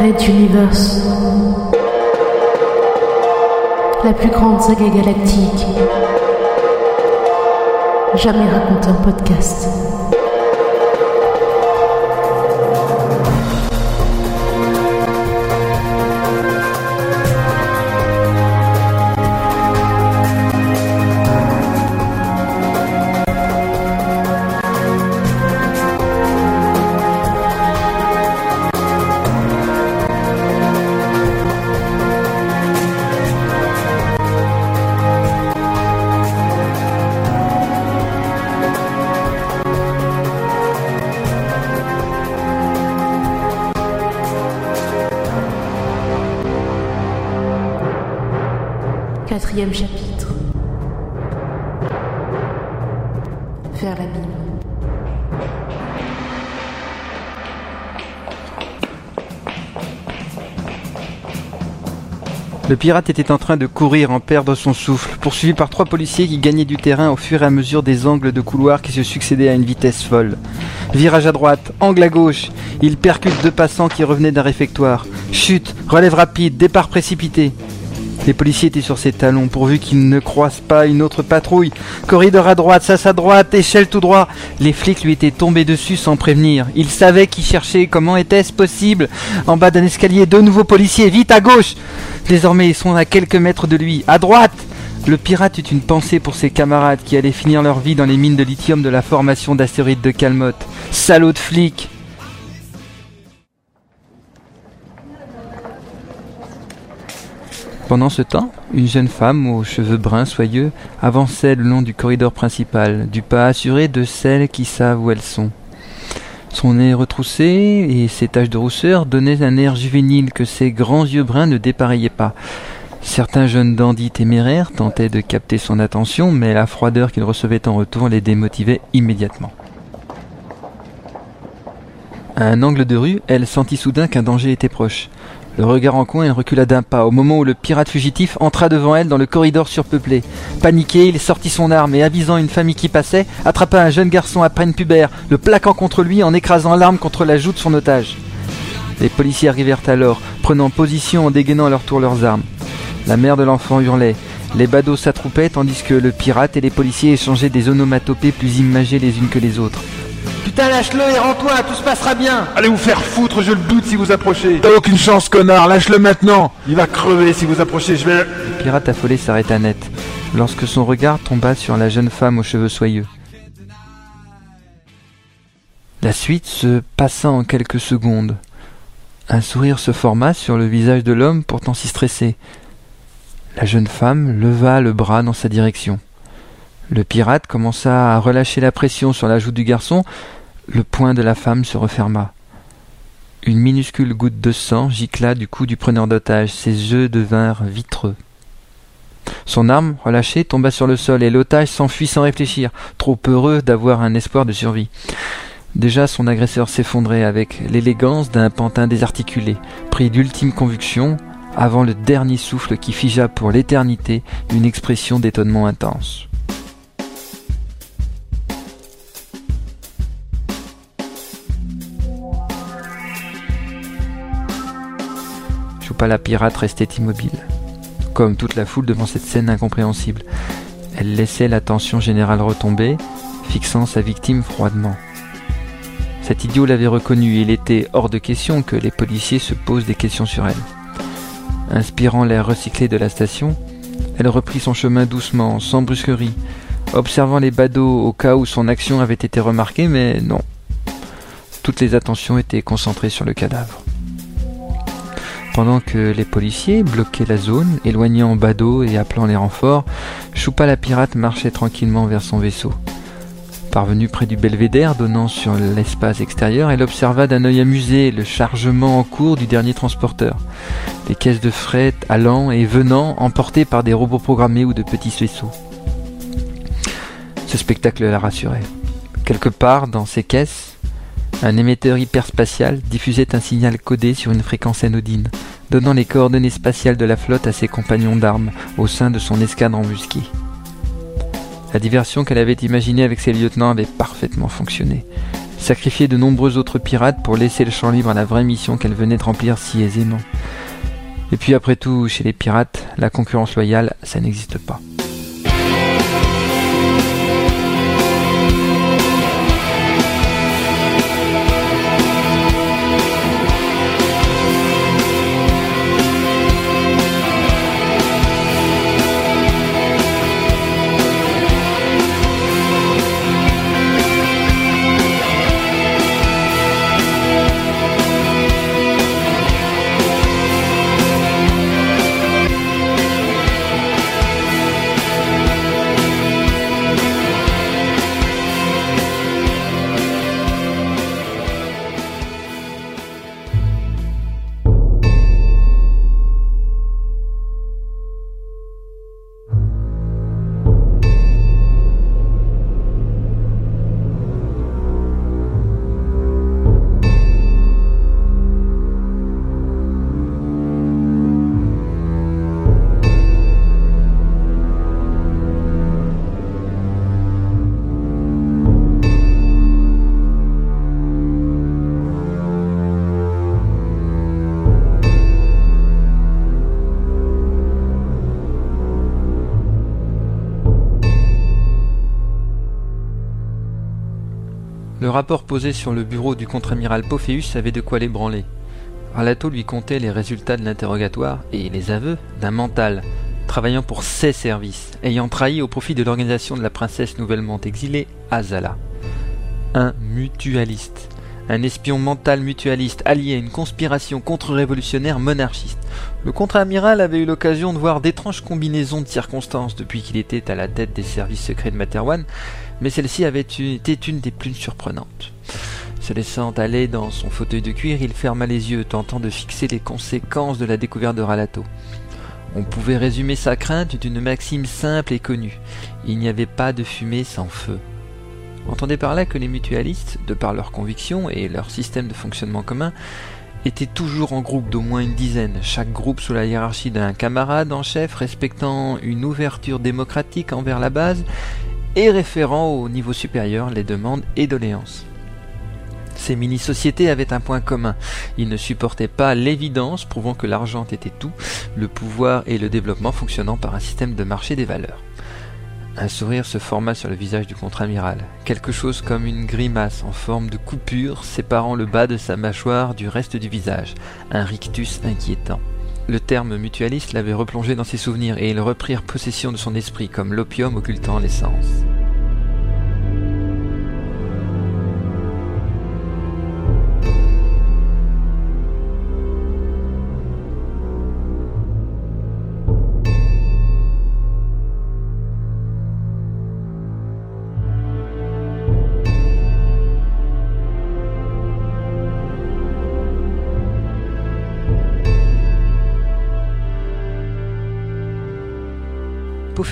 Red Universe. La plus grande saga galactique. Jamais raconté en podcast. Pirate était en train de courir en perdre son souffle, poursuivi par trois policiers qui gagnaient du terrain au fur et à mesure des angles de couloir qui se succédaient à une vitesse folle. Virage à droite, angle à gauche, il percute deux passants qui revenaient d'un réfectoire. Chute, relève rapide, départ précipité. Les policiers étaient sur ses talons pourvu qu'ils ne croisent pas une autre patrouille. Corridor à droite, sas à droite, échelle tout droit. Les flics lui étaient tombés dessus sans prévenir. Ils savaient qui cherchait, comment était-ce possible En bas d'un escalier, deux nouveaux policiers, vite à gauche Désormais, ils sont à quelques mètres de lui. À droite Le pirate eut une pensée pour ses camarades qui allaient finir leur vie dans les mines de lithium de la formation d'astéroïdes de Calmotte. Salaud de flics Pendant ce temps, une jeune femme aux cheveux bruns soyeux avançait le long du corridor principal, du pas assuré de celles qui savent où elles sont. Son nez retroussé et ses taches de rousseur donnaient un air juvénile que ses grands yeux bruns ne dépareillaient pas. Certains jeunes dandys téméraires tentaient de capter son attention, mais la froideur qu'ils recevaient en retour les démotivait immédiatement. À un angle de rue, elle sentit soudain qu'un danger était proche. Le regard en coin, elle recula d'un pas, au moment où le pirate fugitif entra devant elle dans le corridor surpeuplé. Paniqué, il sortit son arme et, avisant une famille qui passait, attrapa un jeune garçon à peine pubère, le plaquant contre lui en écrasant l'arme contre la joue de son otage. Les policiers arrivèrent alors, prenant position en dégainant à leur tour leurs armes. La mère de l'enfant hurlait. Les badauds s'attroupaient tandis que le pirate et les policiers échangeaient des onomatopées plus imagées les unes que les autres. Putain, lâche-le et rends-toi, tout se passera bien Allez vous faire foutre, je le doute si vous approchez. T'as aucune chance, connard, lâche-le maintenant. Il va crever si vous approchez, je vais... Le pirate affolé s'arrêta net, lorsque son regard tomba sur la jeune femme aux cheveux soyeux. La suite se passa en quelques secondes. Un sourire se forma sur le visage de l'homme pourtant si stressé. La jeune femme leva le bras dans sa direction. Le pirate commença à relâcher la pression sur la joue du garçon, le poing de la femme se referma. Une minuscule goutte de sang gicla du cou du preneur d'otage, ses yeux devinrent vitreux. Son arme, relâchée, tomba sur le sol et l'otage s'enfuit sans réfléchir, trop heureux d'avoir un espoir de survie. Déjà son agresseur s'effondrait avec l'élégance d'un pantin désarticulé, pris d'ultime conviction, avant le dernier souffle qui figea pour l'éternité une expression d'étonnement intense. La pirate restait immobile, comme toute la foule devant cette scène incompréhensible. Elle laissait l'attention générale retomber, fixant sa victime froidement. Cet idiot l'avait reconnu et il était hors de question que les policiers se posent des questions sur elle. Inspirant l'air recyclé de la station, elle reprit son chemin doucement, sans brusquerie, observant les badauds au cas où son action avait été remarquée, mais non. Toutes les attentions étaient concentrées sur le cadavre. Pendant que les policiers bloquaient la zone, éloignant Badaud et appelant les renforts, Choupa la pirate marchait tranquillement vers son vaisseau. Parvenue près du belvédère donnant sur l'espace extérieur, elle observa d'un œil amusé le chargement en cours du dernier transporteur. Les caisses de fret allant et venant, emportées par des robots programmés ou de petits vaisseaux. Ce spectacle la rassurait. Quelque part dans ces caisses, un émetteur hyperspatial diffusait un signal codé sur une fréquence anodine, donnant les coordonnées spatiales de la flotte à ses compagnons d'armes au sein de son escadre embusquée. La diversion qu'elle avait imaginée avec ses lieutenants avait parfaitement fonctionné. sacrifier de nombreux autres pirates pour laisser le champ libre à la vraie mission qu'elle venait de remplir si aisément. Et puis après tout, chez les pirates, la concurrence loyale, ça n'existe pas. Rapport posé sur le bureau du contre-amiral Pophéus avait de quoi l'ébranler. Arlato lui contait les résultats de l'interrogatoire et les aveux d'un mental, travaillant pour ses services, ayant trahi au profit de l'organisation de la princesse nouvellement exilée, Azala. Un mutualiste, un espion mental mutualiste allié à une conspiration contre-révolutionnaire monarchiste. Le contre-amiral avait eu l'occasion de voir d'étranges combinaisons de circonstances depuis qu'il était à la tête des services secrets de Materwan, mais celle-ci avait une des plus surprenantes. Se laissant aller dans son fauteuil de cuir, il ferma les yeux, tentant de fixer les conséquences de la découverte de Ralato. On pouvait résumer sa crainte d'une maxime simple et connue. Il n'y avait pas de fumée sans feu. Entendez par là que les mutualistes, de par leurs convictions et leur système de fonctionnement commun, étaient toujours en groupe d'au moins une dizaine, chaque groupe sous la hiérarchie d'un camarade en chef respectant une ouverture démocratique envers la base et référant au niveau supérieur les demandes et doléances. Ces mini-sociétés avaient un point commun. Ils ne supportaient pas l'évidence prouvant que l'argent était tout, le pouvoir et le développement fonctionnant par un système de marché des valeurs. Un sourire se forma sur le visage du contre-amiral, quelque chose comme une grimace en forme de coupure séparant le bas de sa mâchoire du reste du visage, un rictus inquiétant. Le terme mutualiste l'avait replongé dans ses souvenirs et ils reprirent possession de son esprit comme l'opium occultant l'essence.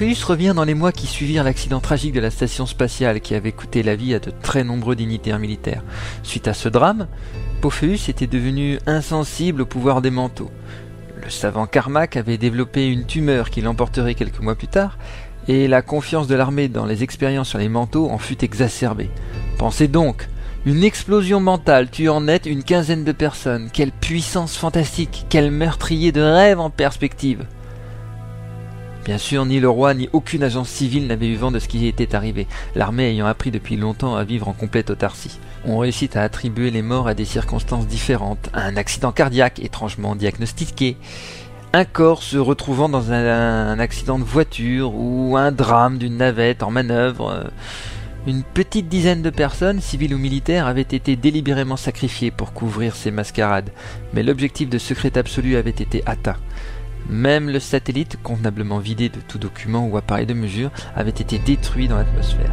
Pophéus revient dans les mois qui suivirent l'accident tragique de la station spatiale qui avait coûté la vie à de très nombreux dignitaires militaires. Suite à ce drame, Pophéus était devenu insensible au pouvoir des manteaux. Le savant Carmack avait développé une tumeur qui l'emporterait quelques mois plus tard, et la confiance de l'armée dans les expériences sur les manteaux en fut exacerbée. Pensez donc, une explosion mentale tue en net une quinzaine de personnes. Quelle puissance fantastique, quel meurtrier de rêve en perspective. Bien sûr, ni le roi ni aucune agence civile n'avait eu vent de ce qui était arrivé, l'armée ayant appris depuis longtemps à vivre en complète autarcie. On réussit à attribuer les morts à des circonstances différentes, un accident cardiaque étrangement diagnostiqué, un corps se retrouvant dans un, accident de voiture ou un drame d'une navette en manœuvre. Une petite dizaine de personnes, civiles ou militaires, avaient été délibérément sacrifiées pour couvrir ces mascarades, mais l'objectif de secret absolu avait été atteint. Même le satellite, convenablement vidé de tout document ou appareil de mesure, avait été détruit dans l'atmosphère.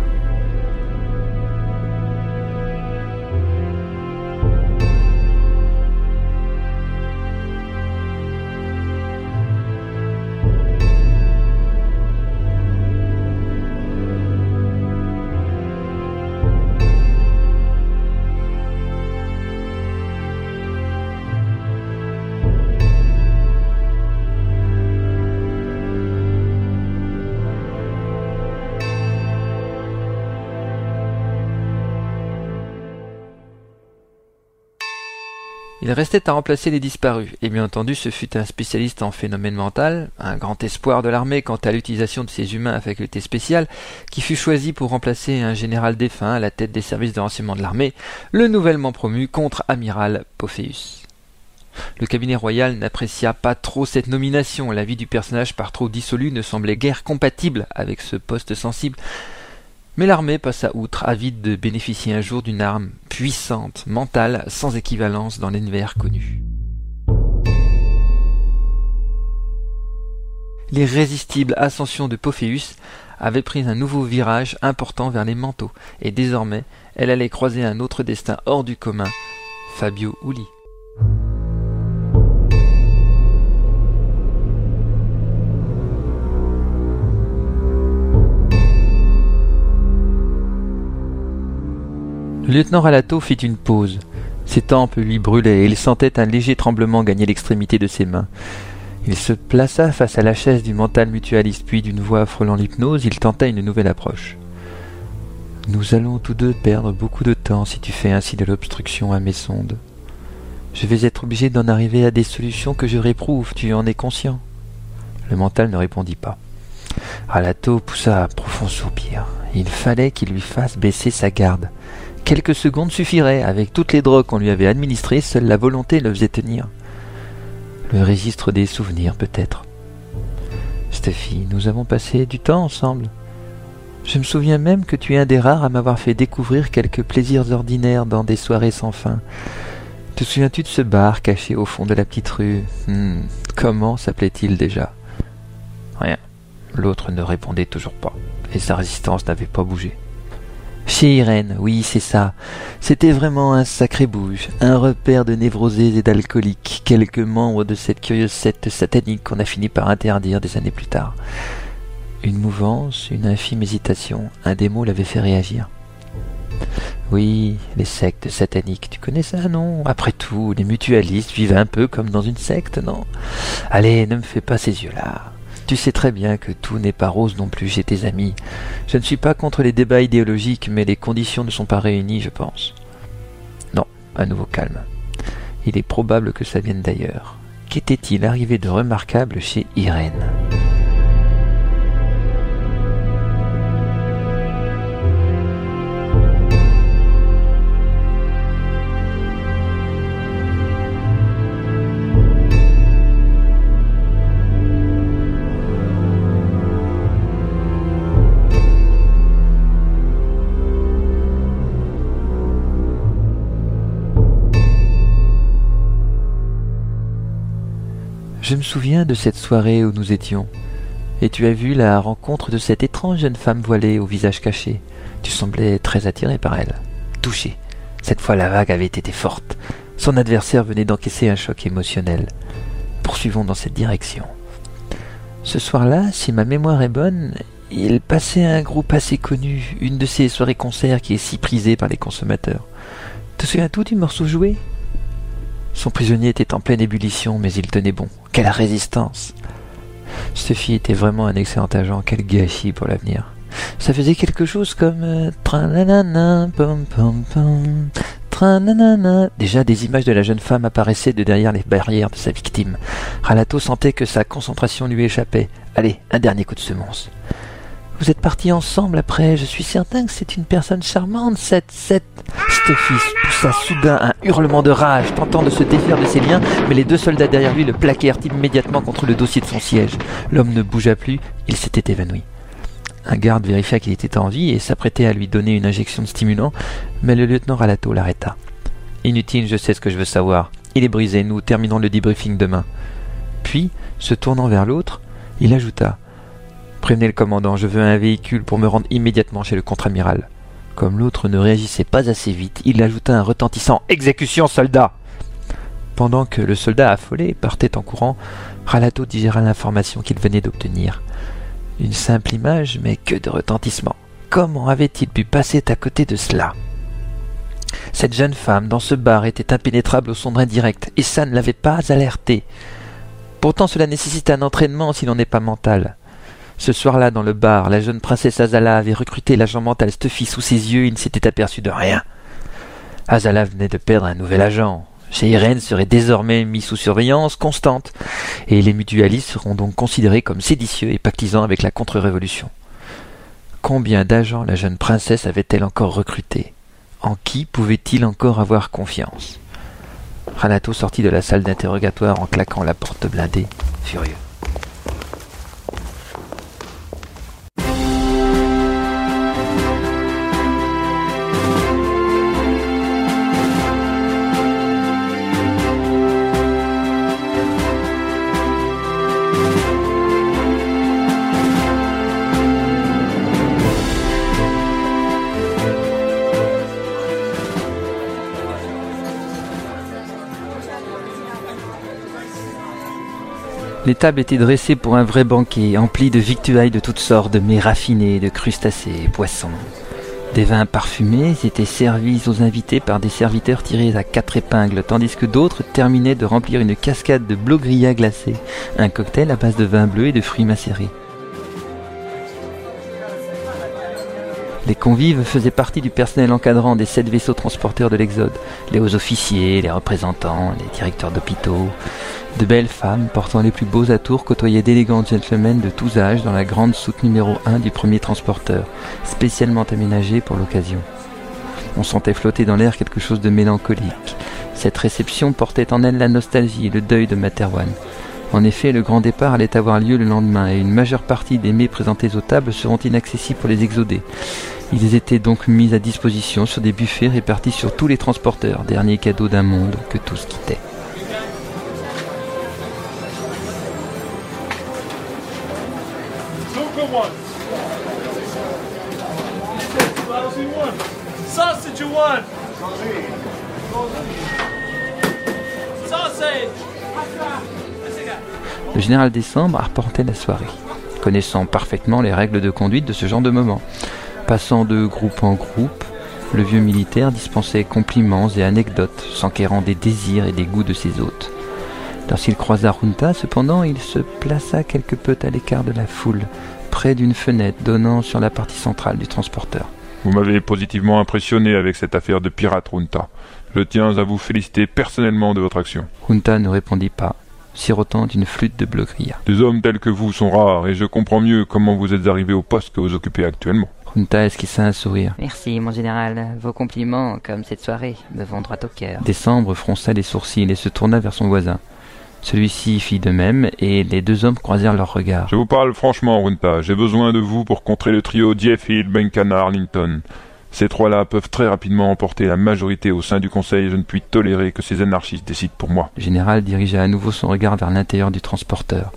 Il restait à remplacer les disparus, et bien entendu ce fut un spécialiste en phénomène mental, un grand espoir de l'armée quant à l'utilisation de ces humains à facultés spéciales, qui fut choisi pour remplacer un général défunt à la tête des services de renseignement de l'armée, le nouvellement promu contre-amiral Pophéus. Le cabinet royal n'apprécia pas trop cette nomination, la vie du personnage par trop dissolu ne semblait guère compatible avec ce poste sensible, mais l'armée passa outre, avide de bénéficier un jour d'une arme puissante, mentale, sans équivalence dans l'univers connu. L'irrésistible ascension de Pophéus avait pris un nouveau virage important vers les manteaux, et désormais elle allait croiser un autre destin hors du commun, Fabio Uli. Le lieutenant Ralato fit une pause. Ses tempes lui brûlaient et il sentait un léger tremblement gagner l'extrémité de ses mains. Il se plaça face à la chaise du mental mutualiste, puis d'une voix frôlant l'hypnose, il tenta une nouvelle approche. Nous allons tous deux perdre beaucoup de temps si tu fais ainsi de l'obstruction à mes sondes. Je vais être obligé d'en arriver à des solutions que je réprouve, tu en es conscient? Le mental ne répondit pas. Ralato poussa un profond soupir. Il fallait qu'il lui fasse baisser sa garde. Quelques secondes suffiraient. Avec toutes les drogues qu'on lui avait administrées, seule la volonté le faisait tenir. Le registre des souvenirs, peut-être. Steffi, nous avons passé du temps ensemble. Je me souviens même que tu es un des rares à m'avoir fait découvrir quelques plaisirs ordinaires dans des soirées sans fin. Te souviens-tu de ce bar caché au fond de la petite rue? Hmm, Comment s'appelait-il déjà? Rien. L'autre ne répondait toujours pas, et sa résistance n'avait pas bougé. Chez Irène, oui, c'est ça. C'était vraiment un sacré bouge, un repère de névrosés et d'alcooliques, quelques membres de cette curieuse secte satanique qu'on a fini par interdire des années plus tard. Une mouvance, une infime hésitation, un des mots l'avait fait réagir. Oui, les sectes sataniques, tu connais ça, non? Après tout, les mutualistes vivent un peu comme dans une secte, non? Allez, ne me fais pas ces yeux-là. Tu sais très bien que tout n'est pas rose non plus chez tes amis. Je ne suis pas contre les débats idéologiques, mais les conditions ne sont pas réunies, je pense. Non, à nouveau calme. Il est probable que ça vienne d'ailleurs. Qu'était-il arrivé de remarquable chez Irène? Je me souviens de cette soirée où nous étions. Et tu as vu la rencontre de cette étrange jeune femme voilée au visage caché. Tu semblais très attiré par elle, touché. Cette fois la vague avait été forte. Son adversaire venait d'encaisser un choc émotionnel. Poursuivons dans cette direction. Ce soir-là, si ma mémoire est bonne, il passait un groupe assez connu, une de ces soirées-concerts qui est si prisée par les consommateurs. Te souviens-tu du morceau joué? Son prisonnier était en pleine ébullition, mais il tenait bon. Quelle résistance fille était vraiment un excellent agent, quel gâchis pour l'avenir. Ça faisait quelque chose comme euh, Déjà des images de la jeune femme apparaissaient de derrière les barrières de sa victime. Ralato sentait que sa concentration lui échappait. Allez, un dernier coup de semonce. Vous êtes partis ensemble après, je suis certain que c'est une personne charmante, cette, cette... Steffi poussa soudain un hurlement de rage, tentant de se défaire de ses liens, mais les deux soldats derrière lui le plaquèrent immédiatement contre le dossier de son siège. L'homme ne bougea plus, il s'était évanoui. Un garde vérifia qu'il était en vie et s'apprêtait à lui donner une injection de stimulant, mais le lieutenant Ralato l'arrêta. Inutile, je sais ce que je veux savoir. Il est brisé, nous terminons le debriefing demain. Puis, se tournant vers l'autre, il ajouta Prévenez le commandant, je veux un véhicule pour me rendre immédiatement chez le contre-amiral. Comme l'autre ne réagissait pas assez vite, il ajouta un retentissant Exécution, soldat Pendant que le soldat affolé partait en courant, Ralato digéra l'information qu'il venait d'obtenir. Une simple image, mais que de retentissement. Comment avait-il pu passer à côté de cela? Cette jeune femme dans ce bar était impénétrable au son indirect, et ça ne l'avait pas alerté. Pourtant cela nécessite un entraînement si l'on n'est pas mental. Ce soir-là, dans le bar, la jeune princesse Azala avait recruté l'agent mental Stuffy sous ses yeux, il ne s'était aperçu de rien. Azala venait de perdre un nouvel agent. Irène serait désormais mis sous surveillance constante, et les mutualistes seront donc considérés comme séditieux et pactisant avec la contre-révolution. Combien d'agents la jeune princesse avait-elle encore recruté En qui pouvait-il encore avoir confiance? Ranato sortit de la salle d'interrogatoire en claquant la porte blindée, furieux. Les tables étaient dressées pour un vrai banquet, empli de victuailles de toutes sortes, de mets raffinés, de crustacés, poissons. Des vins parfumés étaient servis aux invités par des serviteurs tirés à quatre épingles, tandis que d'autres terminaient de remplir une cascade de blogria glacés, un cocktail à base de vin bleu et de fruits macérés. Les convives faisaient partie du personnel encadrant des sept vaisseaux transporteurs de l'Exode, les hauts officiers, les représentants, les directeurs d'hôpitaux. De belles femmes portant les plus beaux atours côtoyaient d'élégants gentlemen de tous âges dans la grande soute numéro 1 du premier transporteur, spécialement aménagée pour l'occasion. On sentait flotter dans l'air quelque chose de mélancolique. Cette réception portait en elle la nostalgie et le deuil de Materwan. En effet, le grand départ allait avoir lieu le lendemain et une majeure partie des mets présentés aux tables seront inaccessibles pour les exodés. Ils étaient donc mis à disposition sur des buffets répartis sur tous les transporteurs, dernier cadeau d'un monde que tous quittaient. Le général Décembre apportait la soirée, connaissant parfaitement les règles de conduite de ce genre de moment. Passant de groupe en groupe, le vieux militaire dispensait compliments et anecdotes, s'enquérant des désirs et des goûts de ses hôtes. Lorsqu'il croisa Runta, cependant, il se plaça quelque peu à l'écart de la foule, près d'une fenêtre donnant sur la partie centrale du transporteur. Vous m'avez positivement impressionné avec cette affaire de pirate Runta. Je tiens à vous féliciter personnellement de votre action. Runta ne répondit pas, sirotant d'une flûte de blogria. Des hommes tels que vous sont rares et je comprends mieux comment vous êtes arrivé au poste que vous occupez actuellement. Runta esquissa un sourire. Merci, mon général. Vos compliments, comme cette soirée, me vont droit au cœur. Décembre fronça les sourcils et se tourna vers son voisin. Celui-ci fit de même, et les deux hommes croisèrent leurs regards. Je vous parle franchement, Runta. J'ai besoin de vous pour contrer le trio Diefield, Benkana, Arlington. Ces trois-là peuvent très rapidement emporter la majorité au sein du Conseil et je ne puis tolérer que ces anarchistes décident pour moi. Le général dirigea à nouveau son regard vers l'intérieur du transporteur.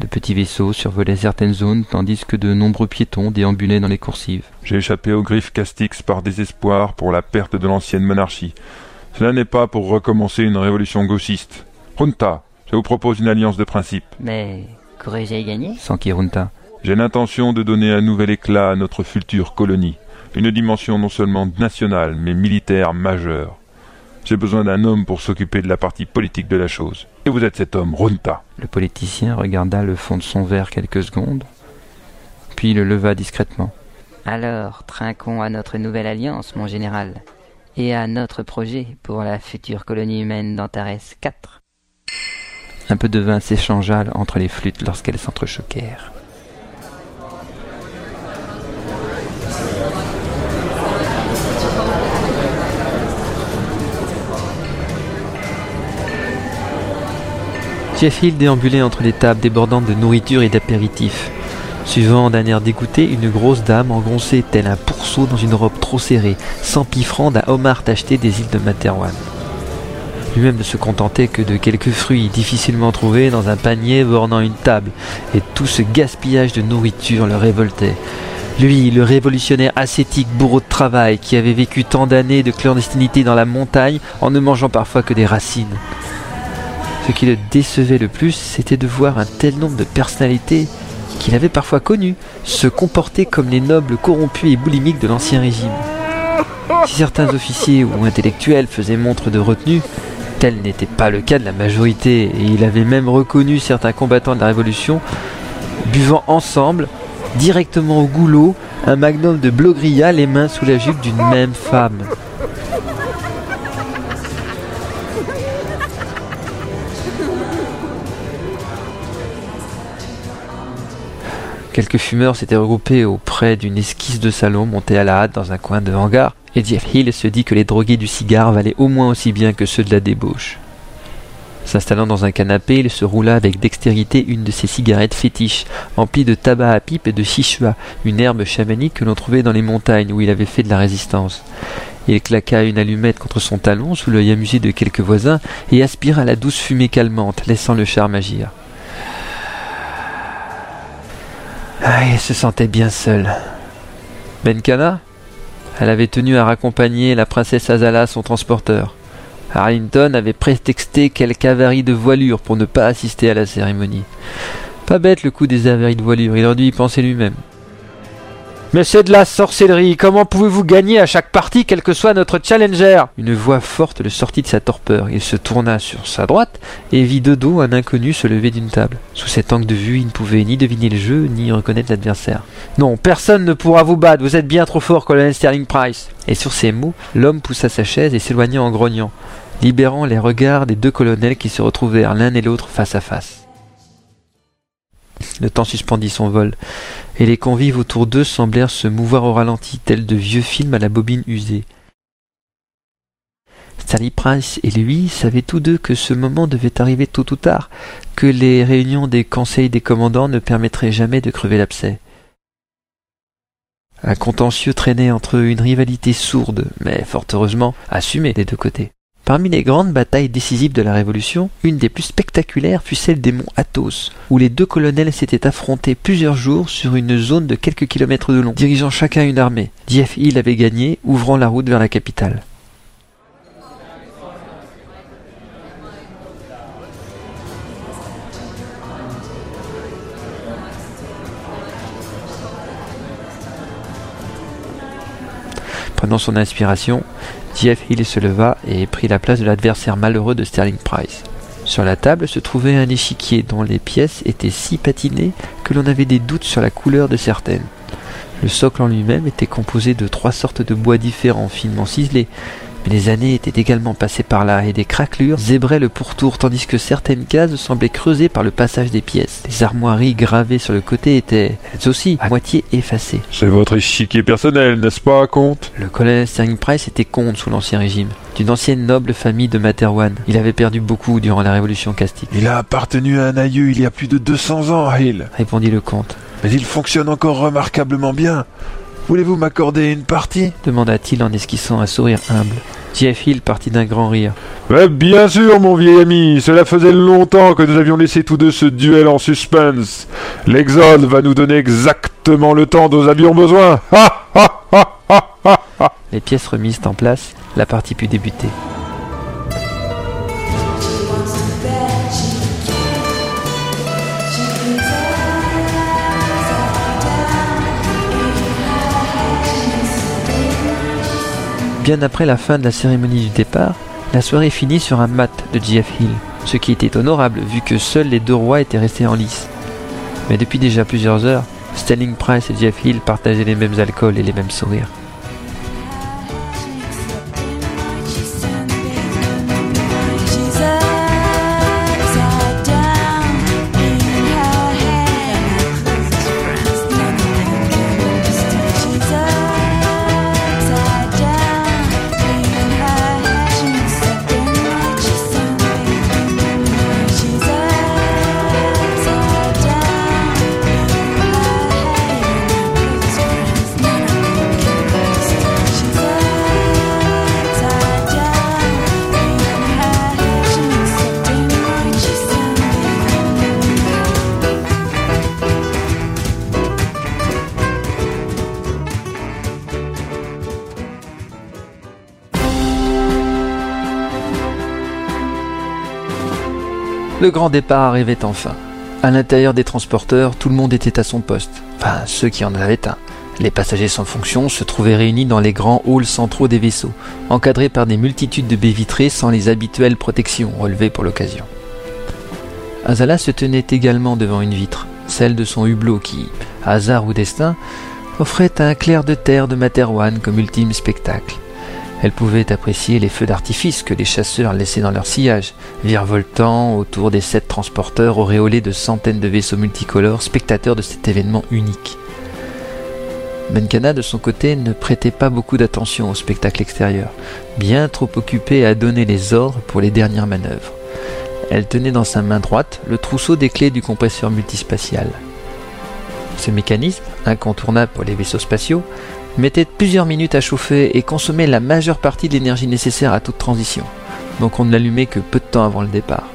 De petits vaisseaux survolaient certaines zones, tandis que de nombreux piétons déambulaient dans les coursives. J'ai échappé aux griffes Castix par désespoir pour la perte de l'ancienne monarchie. Cela n'est pas pour recommencer une révolution gauchiste. Runta, je vous propose une alliance de principe. Mais qu'aurais-je à y gagner? S'enquit Runta? J'ai l'intention de donner un nouvel éclat à notre future colonie. Une dimension non seulement nationale, mais militaire majeure. J'ai besoin d'un homme pour s'occuper de la partie politique de la chose. Et vous êtes cet homme, Runta. Le politicien regarda le fond de son verre quelques secondes, puis le leva discrètement. Alors, trinquons à notre nouvelle alliance, mon général, et à notre projet pour la future colonie humaine d'Antares 4. Un peu de vin s'échangea entre les flûtes lorsqu'elles s'entrechoquèrent. Sheffield déambulait entre les tables débordantes de nourriture et d'apéritifs. Suivant d'un air dégoûté, une grosse dame engoncée tel un pourceau dans une robe trop serrée, s'empiffrant d'un homard tacheté des îles de Materwan. Lui-même ne se contentait que de quelques fruits difficilement trouvés dans un panier bornant une table, et tout ce gaspillage de nourriture le révoltait. Lui, le révolutionnaire ascétique bourreau de travail, qui avait vécu tant d'années de clandestinité dans la montagne en ne mangeant parfois que des racines. Ce qui le décevait le plus, c'était de voir un tel nombre de personnalités qu'il avait parfois connues se comporter comme les nobles corrompus et boulimiques de l'Ancien Régime. Si certains officiers ou intellectuels faisaient montre de retenue, tel n'était pas le cas de la majorité, et il avait même reconnu certains combattants de la Révolution buvant ensemble, directement au goulot, un magnum de blogria les mains sous la jupe d'une même femme. Quelques fumeurs s'étaient regroupés auprès d'une esquisse de salon montée à la hâte dans un coin de hangar, et Jeff Hill se dit que les drogués du cigare valaient au moins aussi bien que ceux de la débauche. S'installant dans un canapé, il se roula avec dextérité une de ses cigarettes fétiches, emplies de tabac à pipe et de chichua, une herbe chamanique que l'on trouvait dans les montagnes où il avait fait de la résistance. Il claqua une allumette contre son talon sous l'œil amusé de quelques voisins et aspira la douce fumée calmante, laissant le charme agir. Ah, il se sentait bien seul. Benkana Elle avait tenu à raccompagner la princesse Azala, son transporteur. Arlington avait prétexté quelque avarie de voilure pour ne pas assister à la cérémonie. Pas bête le coup des avaries de voilure, il aurait dû y penser lui-même. Mais c'est de la sorcellerie, comment pouvez-vous gagner à chaque partie quel que soit notre challenger? Une voix forte le sortit de sa torpeur. Il se tourna sur sa droite et vit de dos un inconnu se lever d'une table. Sous cet angle de vue, il ne pouvait ni deviner le jeu, ni reconnaître l'adversaire. Non, personne ne pourra vous battre, vous êtes bien trop fort, colonel Sterling Price. Et sur ces mots, l'homme poussa sa chaise et s'éloigna en grognant, libérant les regards des deux colonels qui se retrouvèrent l'un et l'autre face à face. Le temps suspendit son vol, et les convives autour d'eux semblèrent se mouvoir au ralenti, tels de vieux films à la bobine usée. Stanley Price et lui savaient tous deux que ce moment devait arriver tôt ou tard, que les réunions des conseils des commandants ne permettraient jamais de crever l'abcès. Un contentieux traînait entre eux une rivalité sourde, mais fort heureusement assumée des deux côtés. Parmi les grandes batailles décisives de la Révolution, une des plus spectaculaires fut celle des monts Athos, où les deux colonels s'étaient affrontés plusieurs jours sur une zone de quelques kilomètres de long, dirigeant chacun une armée. Jeff Hill avait gagné, ouvrant la route vers la capitale. Prenant son inspiration, Jeff Hill se leva et prit la place de l'adversaire malheureux de Sterling Price. Sur la table se trouvait un échiquier dont les pièces étaient si patinées que l'on avait des doutes sur la couleur de certaines. Le socle en lui-même était composé de trois sortes de bois différents, finement ciselés, mais les années étaient également passées par là et des craquelures zébraient le pourtour tandis que certaines cases semblaient creusées par le passage des pièces. Les armoiries gravées sur le côté étaient, elles aussi, à moitié effacées. C'est votre échiquier personnel, n'est-ce pas, comte? Le colonel Sterling Price était comte sous l'Ancien Régime, d'une ancienne noble famille de Materwan. Il avait perdu beaucoup durant la Révolution castique, Il a appartenu à un aïeux il y a plus de 200 ans, Hill. répondit le comte. Mais il fonctionne encore remarquablement bien. Voulez-vous m'accorder une partie demanda-t-il en esquissant un sourire humble. Jeff Hill partit d'un grand rire. Ouais, Bien sûr, mon vieil ami, cela faisait longtemps que nous avions laissé tous deux ce duel en suspense. L'exode va nous donner exactement le temps dont nous avions besoin. Ha ha ha ha ha ha Les pièces remises en place, la partie put débuter. Bien après la fin de la cérémonie du départ, la soirée finit sur un mat de Jeff Hill, ce qui était honorable vu que seuls les deux rois étaient restés en lice. Mais depuis déjà plusieurs heures, Sterling Price et Jeff Hill partageaient les mêmes alcools et les mêmes sourires. Le grand départ arrivait enfin. À l'intérieur des transporteurs, tout le monde était à son poste. Enfin, ceux qui en avaient un. Les passagers sans fonction se trouvaient réunis dans les grands halls centraux des vaisseaux, encadrés par des multitudes de baies vitrées sans les habituelles protections relevées pour l'occasion. Azala se tenait également devant une vitre, celle de son hublot qui, hasard ou destin, offrait un clair de terre de Materwan comme ultime spectacle. Elle pouvait apprécier les feux d'artifice que les chasseurs laissaient dans leur sillage, virevoltant autour des sept transporteurs auréolés de centaines de vaisseaux multicolores, spectateurs de cet événement unique. Benkana, de son côté, ne prêtait pas beaucoup d'attention au spectacle extérieur, bien trop occupée à donner les ordres pour les dernières manœuvres. Elle tenait dans sa main droite le trousseau des clés du compresseur multispatial. Ce mécanisme, incontournable pour les vaisseaux spatiaux, mettait plusieurs minutes à chauffer et consommait la majeure partie de l'énergie nécessaire à toute transition, donc on ne l'allumait que peu de temps avant le départ.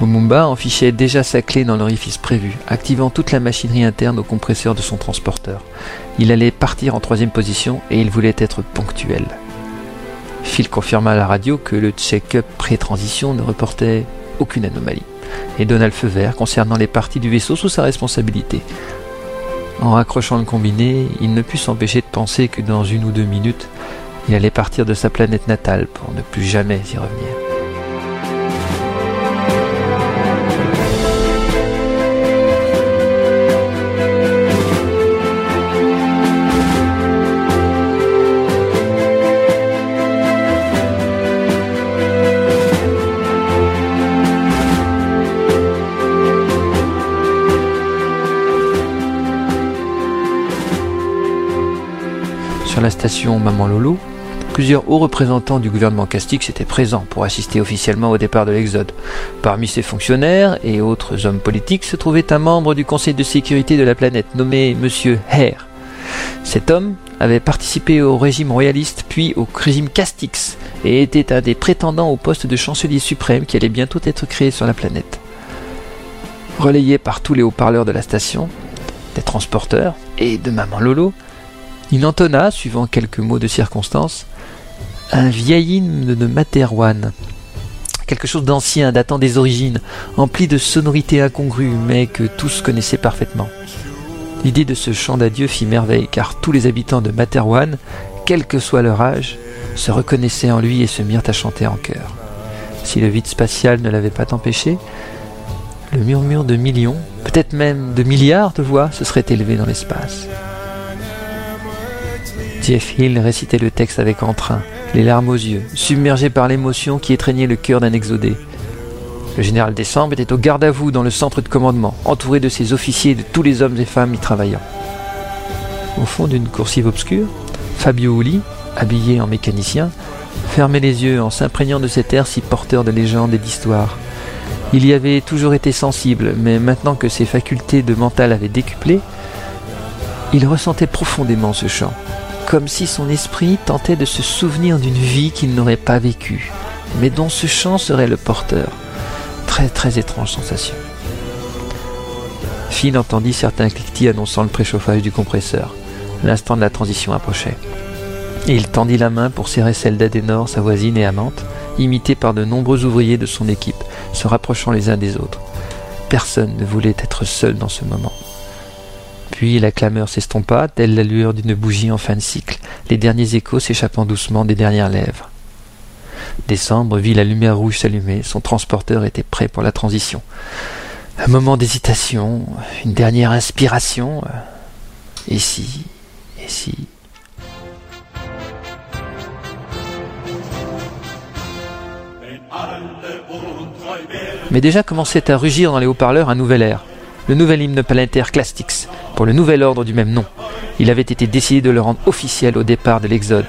Mumumba enfichait déjà sa clé dans l'orifice prévu, activant toute la machinerie interne au compresseur de son transporteur. Il allait partir en troisième position et il voulait être ponctuel. Phil confirma à la radio que le check-up pré-transition ne reportait aucune anomalie et donna le feu vert concernant les parties du vaisseau sous sa responsabilité. En raccrochant le combiné, il ne put s'empêcher de penser que dans une ou deux minutes, il allait partir de sa planète natale pour ne plus jamais y revenir. La station Maman Lolo, plusieurs hauts représentants du gouvernement Castix étaient présents pour assister officiellement au départ de l'Exode. Parmi ces fonctionnaires et autres hommes politiques se trouvait un membre du Conseil de sécurité de la planète nommé Monsieur Hare. Cet homme avait participé au régime royaliste puis au régime Castix et était un des prétendants au poste de chancelier suprême qui allait bientôt être créé sur la planète. Relayé par tous les haut-parleurs de la station, des transporteurs et de Maman Lolo, il entonna, suivant quelques mots de circonstance, un vieil hymne de Materwan. Quelque chose d'ancien, datant des origines, empli de sonorités incongrues, mais que tous connaissaient parfaitement. L'idée de ce chant d'adieu fit merveille, car tous les habitants de Materwan, quel que soit leur âge, se reconnaissaient en lui et se mirent à chanter en chœur. Si le vide spatial ne l'avait pas empêché, le murmure de millions, peut-être même de milliards de voix se serait élevé dans l'espace. Jeff Hill récitait le texte avec entrain, les larmes aux yeux, submergé par l'émotion qui étreignait le cœur d'un exodé. Le général Décembre était au garde à vous dans le centre de commandement, entouré de ses officiers et de tous les hommes et femmes y travaillant. Au fond d'une coursive obscure, Fabio Uli, habillé en mécanicien, fermait les yeux en s'imprégnant de cet air si porteur de légendes et d'histoires. Il y avait toujours été sensible, mais maintenant que ses facultés de mental avaient décuplé, il ressentait profondément ce chant, comme si son esprit tentait de se souvenir d'une vie qu'il n'aurait pas vécue, mais dont ce chant serait le porteur. Très très étrange sensation. Phil entendit certains cliquetis annonçant le préchauffage du compresseur. L'instant de la transition approchait. Il tendit la main pour serrer celle d'Adenor, sa voisine et amante, imitée par de nombreux ouvriers de son équipe, se rapprochant les uns des autres. Personne ne voulait être seul dans ce moment. Puis la clameur s'estompa, telle la lueur d'une bougie en fin de cycle, les derniers échos s'échappant doucement des dernières lèvres. Décembre vit la lumière rouge s'allumer, son transporteur était prêt pour la transition. Un moment d'hésitation, une dernière inspiration. Et si, et si? Mais déjà commençait à rugir dans les haut-parleurs un nouvel air, le nouvel hymne planétaire Clastix, pour le nouvel ordre du même nom. Il avait été décidé de le rendre officiel au départ de l'Exode.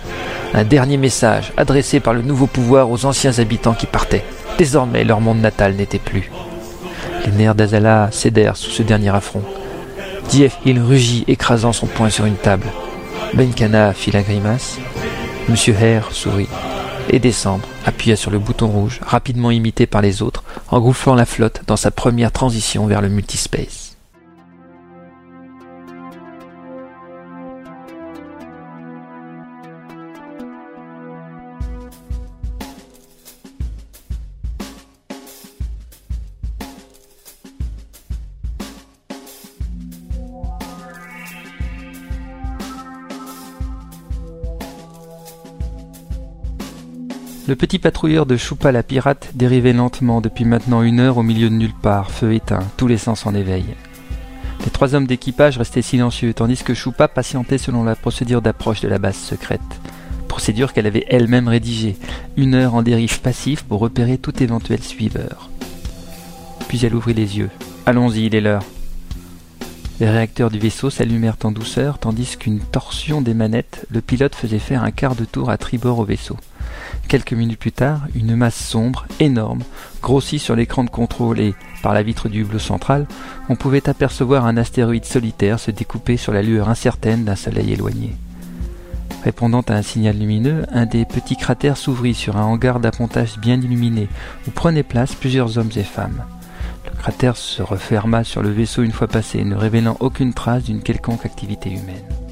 Un dernier message adressé par le nouveau pouvoir aux anciens habitants qui partaient. Désormais, leur monde natal n'était plus. Les nerfs d'Azala cédèrent sous ce dernier affront. Dief Hill rugit, écrasant son poing sur une table. Benkana fit la grimace. Monsieur Hare sourit. Et Décembre appuya sur le bouton rouge, rapidement imité par les autres, engouffrant la flotte dans sa première transition vers le multispace. Le petit patrouilleur de Choupa la pirate dérivait lentement depuis maintenant une heure au milieu de nulle part, feu éteint, tous les sens en éveil. Les trois hommes d'équipage restaient silencieux, tandis que Choupa patientait selon la procédure d'approche de la base secrète. procédure qu'elle avait elle-même rédigée, une heure en dérive passif pour repérer tout éventuel suiveur. Puis elle ouvrit les yeux. Allons-y, il est l'heure. Les réacteurs du vaisseau s'allumèrent en douceur, tandis qu'une torsion des manettes, le pilote faisait faire un quart de tour à tribord au vaisseau. Quelques minutes plus tard, une masse sombre, énorme, grossit sur l'écran de contrôle et, par la vitre du hublot central, on pouvait apercevoir un astéroïde solitaire se découper sur la lueur incertaine d'un soleil éloigné. Répondant à un signal lumineux, un des petits cratères s'ouvrit sur un hangar d'appontage bien illuminé, où prenaient place plusieurs hommes et femmes. Le cratère se referma sur le vaisseau une fois passé, ne révélant aucune trace d'une quelconque activité humaine.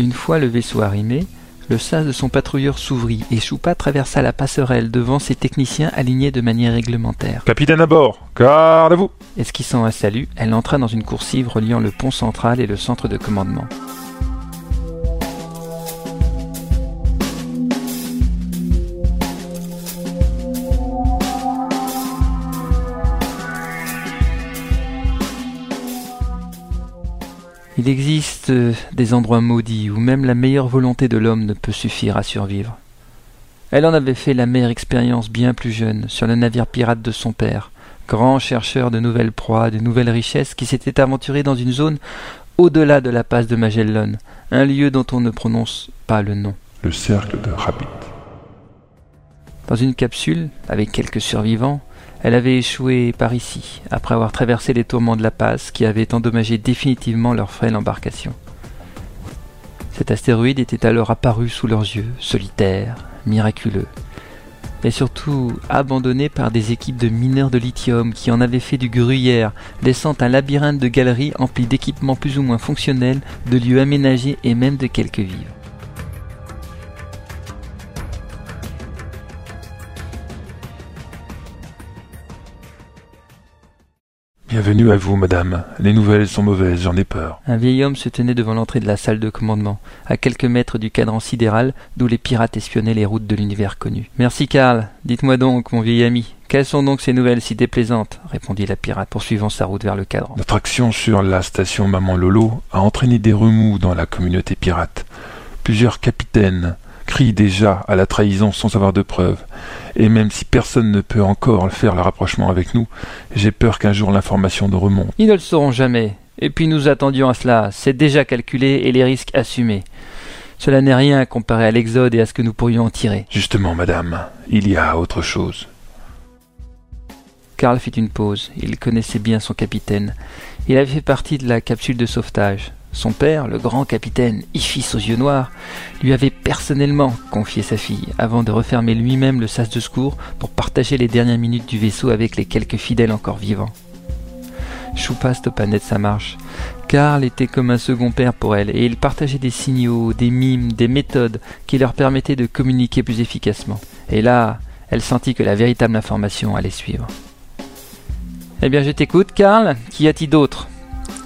Une fois le vaisseau arrimé, le sas de son patrouilleur s'ouvrit et Choupa traversa la passerelle devant ses techniciens alignés de manière réglementaire. Capitaine à bord, gardez-vous Esquissant un salut, elle entra dans une coursive reliant le pont central et le centre de commandement. Il existe euh, des endroits maudits où même la meilleure volonté de l'homme ne peut suffire à survivre. Elle en avait fait la meilleure expérience bien plus jeune sur le navire pirate de son père, grand chercheur de nouvelles proies, de nouvelles richesses, qui s'était aventuré dans une zone au-delà de la passe de Magellan, un lieu dont on ne prononce pas le nom. Le cercle de Rabbit. Dans une capsule, avec quelques survivants, elle avait échoué par ici, après avoir traversé les tourments de la passe qui avaient endommagé définitivement leur frêle embarcation. Cet astéroïde était alors apparu sous leurs yeux, solitaire, miraculeux, et surtout abandonné par des équipes de mineurs de lithium qui en avaient fait du gruyère, laissant un labyrinthe de galeries empli d'équipements plus ou moins fonctionnels, de lieux aménagés et même de quelques vivres. Bienvenue à vous, madame. Les nouvelles sont mauvaises, j'en ai peur. Un vieil homme se tenait devant l'entrée de la salle de commandement, à quelques mètres du cadran sidéral d'où les pirates espionnaient les routes de l'univers connu. Merci, Karl. Dites-moi donc, mon vieil ami, quelles sont donc ces nouvelles si déplaisantes? répondit la pirate, poursuivant sa route vers le cadran. Notre action sur la station Maman Lolo a entraîné des remous dans la communauté pirate. Plusieurs capitaines crient déjà à la trahison sans avoir de preuves. Et même si personne ne peut encore faire le rapprochement avec nous, j'ai peur qu'un jour l'information ne remonte. Ils ne le sauront jamais. Et puis nous attendions à cela. C'est déjà calculé et les risques assumés. Cela n'est rien comparé à l'exode et à ce que nous pourrions en tirer. Justement, madame, il y a autre chose. Karl fit une pause. Il connaissait bien son capitaine. Il avait fait partie de la capsule de sauvetage. Son père, le grand capitaine Ifis aux yeux noirs, lui avait personnellement confié sa fille avant de refermer lui-même le sas de secours pour partager les dernières minutes du vaisseau avec les quelques fidèles encore vivants. Choupa stoppa sa marche. Karl était comme un second père pour elle, et il partageait des signaux, des mimes, des méthodes qui leur permettaient de communiquer plus efficacement. Et là, elle sentit que la véritable information allait suivre. Eh bien, je t'écoute, Karl. Qu'y a-t-il d'autre?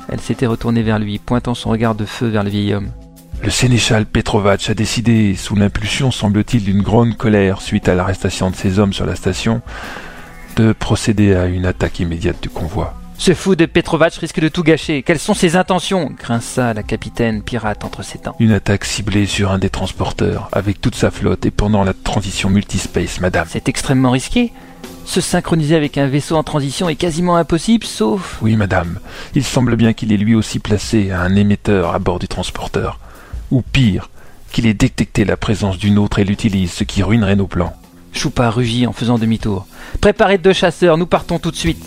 Elle s'était retournée vers lui, pointant son regard de feu vers le vieil homme. Le sénéchal Petrovac a décidé, sous l'impulsion semble-t-il d'une grande colère suite à l'arrestation de ses hommes sur la station, de procéder à une attaque immédiate du convoi. Ce fou de Petrovac risque de tout gâcher. Quelles sont ses intentions? grinça la capitaine pirate entre ses dents. Une attaque ciblée sur un des transporteurs, avec toute sa flotte et pendant la transition multispace, madame. C'est extrêmement risqué. Se synchroniser avec un vaisseau en transition est quasiment impossible, sauf... Oui, madame. Il semble bien qu'il ait lui aussi placé un émetteur à bord du transporteur. Ou pire, qu'il ait détecté la présence d'une autre et l'utilise, ce qui ruinerait nos plans. Choupa rugit en faisant demi-tour. Préparez deux chasseurs, nous partons tout de suite.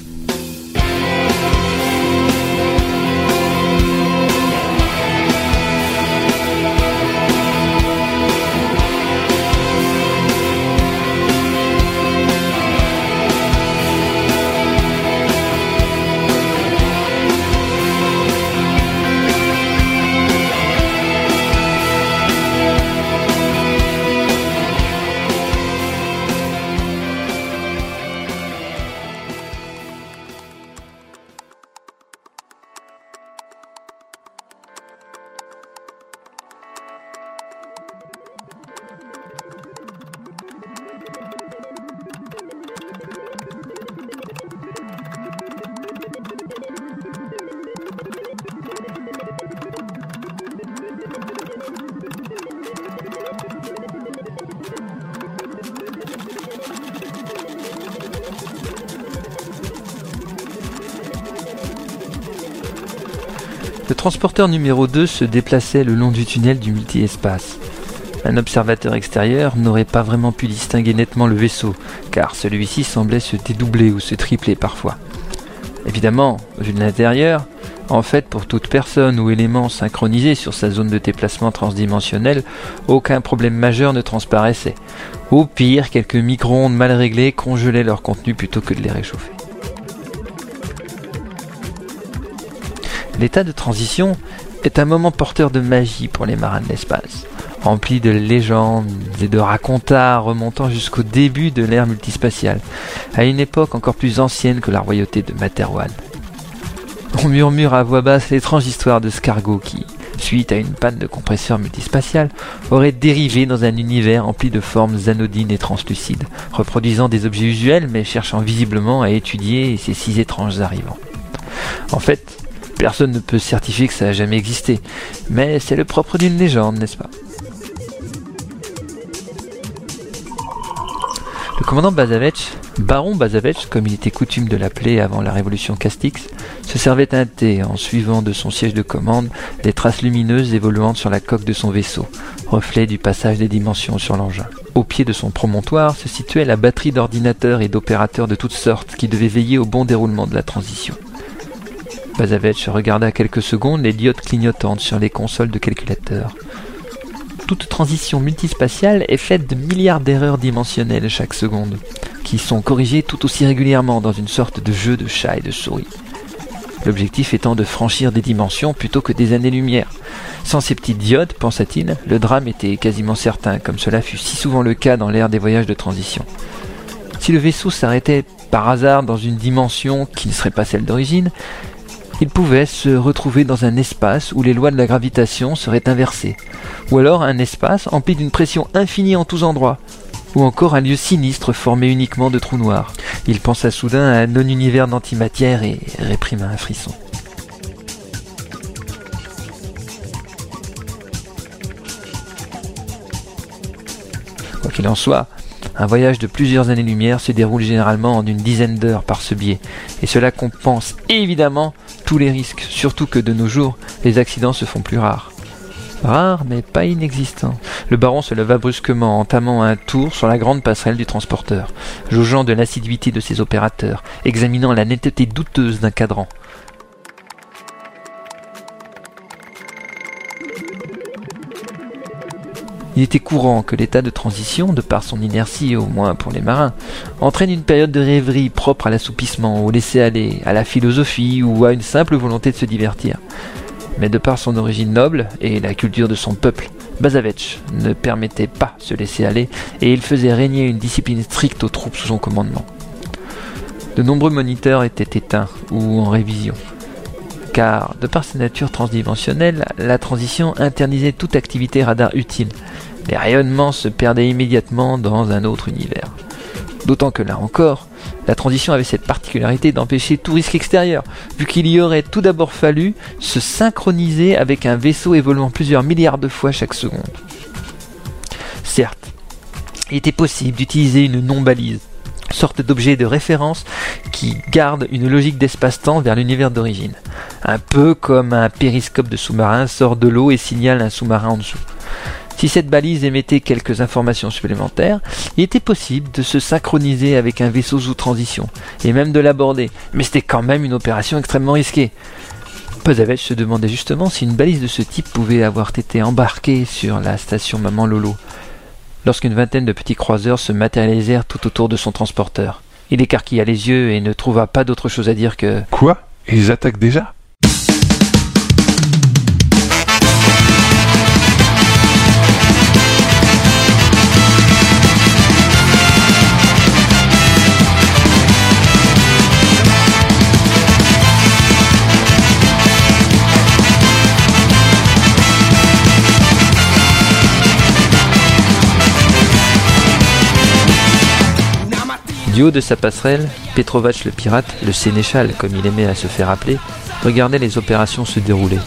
Transporteur numéro 2 se déplaçait le long du tunnel du multi-espace. Un observateur extérieur n'aurait pas vraiment pu distinguer nettement le vaisseau, car celui-ci semblait se dédoubler ou se tripler parfois. Évidemment, vu de l'intérieur, en fait, pour toute personne ou élément synchronisé sur sa zone de déplacement transdimensionnel, aucun problème majeur ne transparaissait. Au pire, quelques micro-ondes mal réglées congelaient leur contenu plutôt que de les réchauffer. L'état de transition est un moment porteur de magie pour les marins de l'espace, rempli de légendes et de racontards remontant jusqu'au début de l'ère multispatiale, à une époque encore plus ancienne que la royauté de Materwan. On murmure à voix basse l'étrange histoire de Scargo qui, suite à une panne de compresseur multispatial, aurait dérivé dans un univers rempli de formes anodines et translucides, reproduisant des objets usuels mais cherchant visiblement à étudier ces six étranges arrivants. En fait, personne ne peut certifier que ça a jamais existé, mais c'est le propre d'une légende, n'est-ce pas? Le commandant Bazavetch, Baron Bazavetch, comme il était coutume de l'appeler avant la révolution Castix, se servait un thé en suivant de son siège de commande les traces lumineuses évoluant sur la coque de son vaisseau, reflet du passage des dimensions sur l'engin. Au pied de son promontoire se situait la batterie d'ordinateurs et d'opérateurs de toutes sortes qui devaient veiller au bon déroulement de la transition. Bazavetch regarda quelques secondes les diodes clignotantes sur les consoles de calculateur. Toute transition multispatiale est faite de milliards d'erreurs dimensionnelles chaque seconde, qui sont corrigées tout aussi régulièrement dans une sorte de jeu de chat et de souris. L'objectif étant de franchir des dimensions plutôt que des années-lumière. Sans ces petites diodes, pensa-t-il, le drame était quasiment certain, comme cela fut si souvent le cas dans l'ère des voyages de transition. Si le vaisseau s'arrêtait par hasard dans une dimension qui ne serait pas celle d'origine, il pouvait se retrouver dans un espace où les lois de la gravitation seraient inversées, ou alors un espace empli d'une pression infinie en tous endroits, ou encore un lieu sinistre formé uniquement de trous noirs. Il pensa soudain à un non-univers d'antimatière et réprima un frisson. Quoi qu'il en soit, un voyage de plusieurs années-lumière se déroule généralement en une dizaine d'heures par ce biais, et cela compense évidemment tous les risques, surtout que de nos jours, les accidents se font plus rares. Rares, mais pas inexistants. Le baron se leva brusquement, entamant un tour sur la grande passerelle du transporteur, jaugeant de l'assiduité de ses opérateurs, examinant la netteté douteuse d'un cadran. Il était courant que l'état de transition, de par son inertie au moins pour les marins, entraîne une période de rêverie propre à l'assoupissement, au laisser-aller, à la philosophie ou à une simple volonté de se divertir. Mais de par son origine noble et la culture de son peuple, Bazavetch ne permettait pas se laisser aller et il faisait régner une discipline stricte aux troupes sous son commandement. De nombreux moniteurs étaient éteints ou en révision, car de par sa nature transdimensionnelle, la transition internisait toute activité radar utile, les rayonnements se perdaient immédiatement dans un autre univers. D'autant que là encore, la transition avait cette particularité d'empêcher tout risque extérieur, vu qu'il y aurait tout d'abord fallu se synchroniser avec un vaisseau évoluant plusieurs milliards de fois chaque seconde. Certes, il était possible d'utiliser une non-balise, sorte d'objet de référence qui garde une logique d'espace-temps vers l'univers d'origine. Un peu comme un périscope de sous-marin sort de l'eau et signale un sous-marin en dessous. Si cette balise émettait quelques informations supplémentaires, il était possible de se synchroniser avec un vaisseau sous transition, et même de l'aborder, mais c'était quand même une opération extrêmement risquée. Pozavetch se demandait justement si une balise de ce type pouvait avoir été embarquée sur la station Maman Lolo, lorsqu'une vingtaine de petits croiseurs se matérialisèrent tout autour de son transporteur. Il écarquilla les yeux et ne trouva pas d'autre chose à dire que Quoi? Ils attaquent déjà? Du haut de sa passerelle, Petrovac le pirate, le sénéchal comme il aimait à se faire appeler, regardait les opérations se dérouler.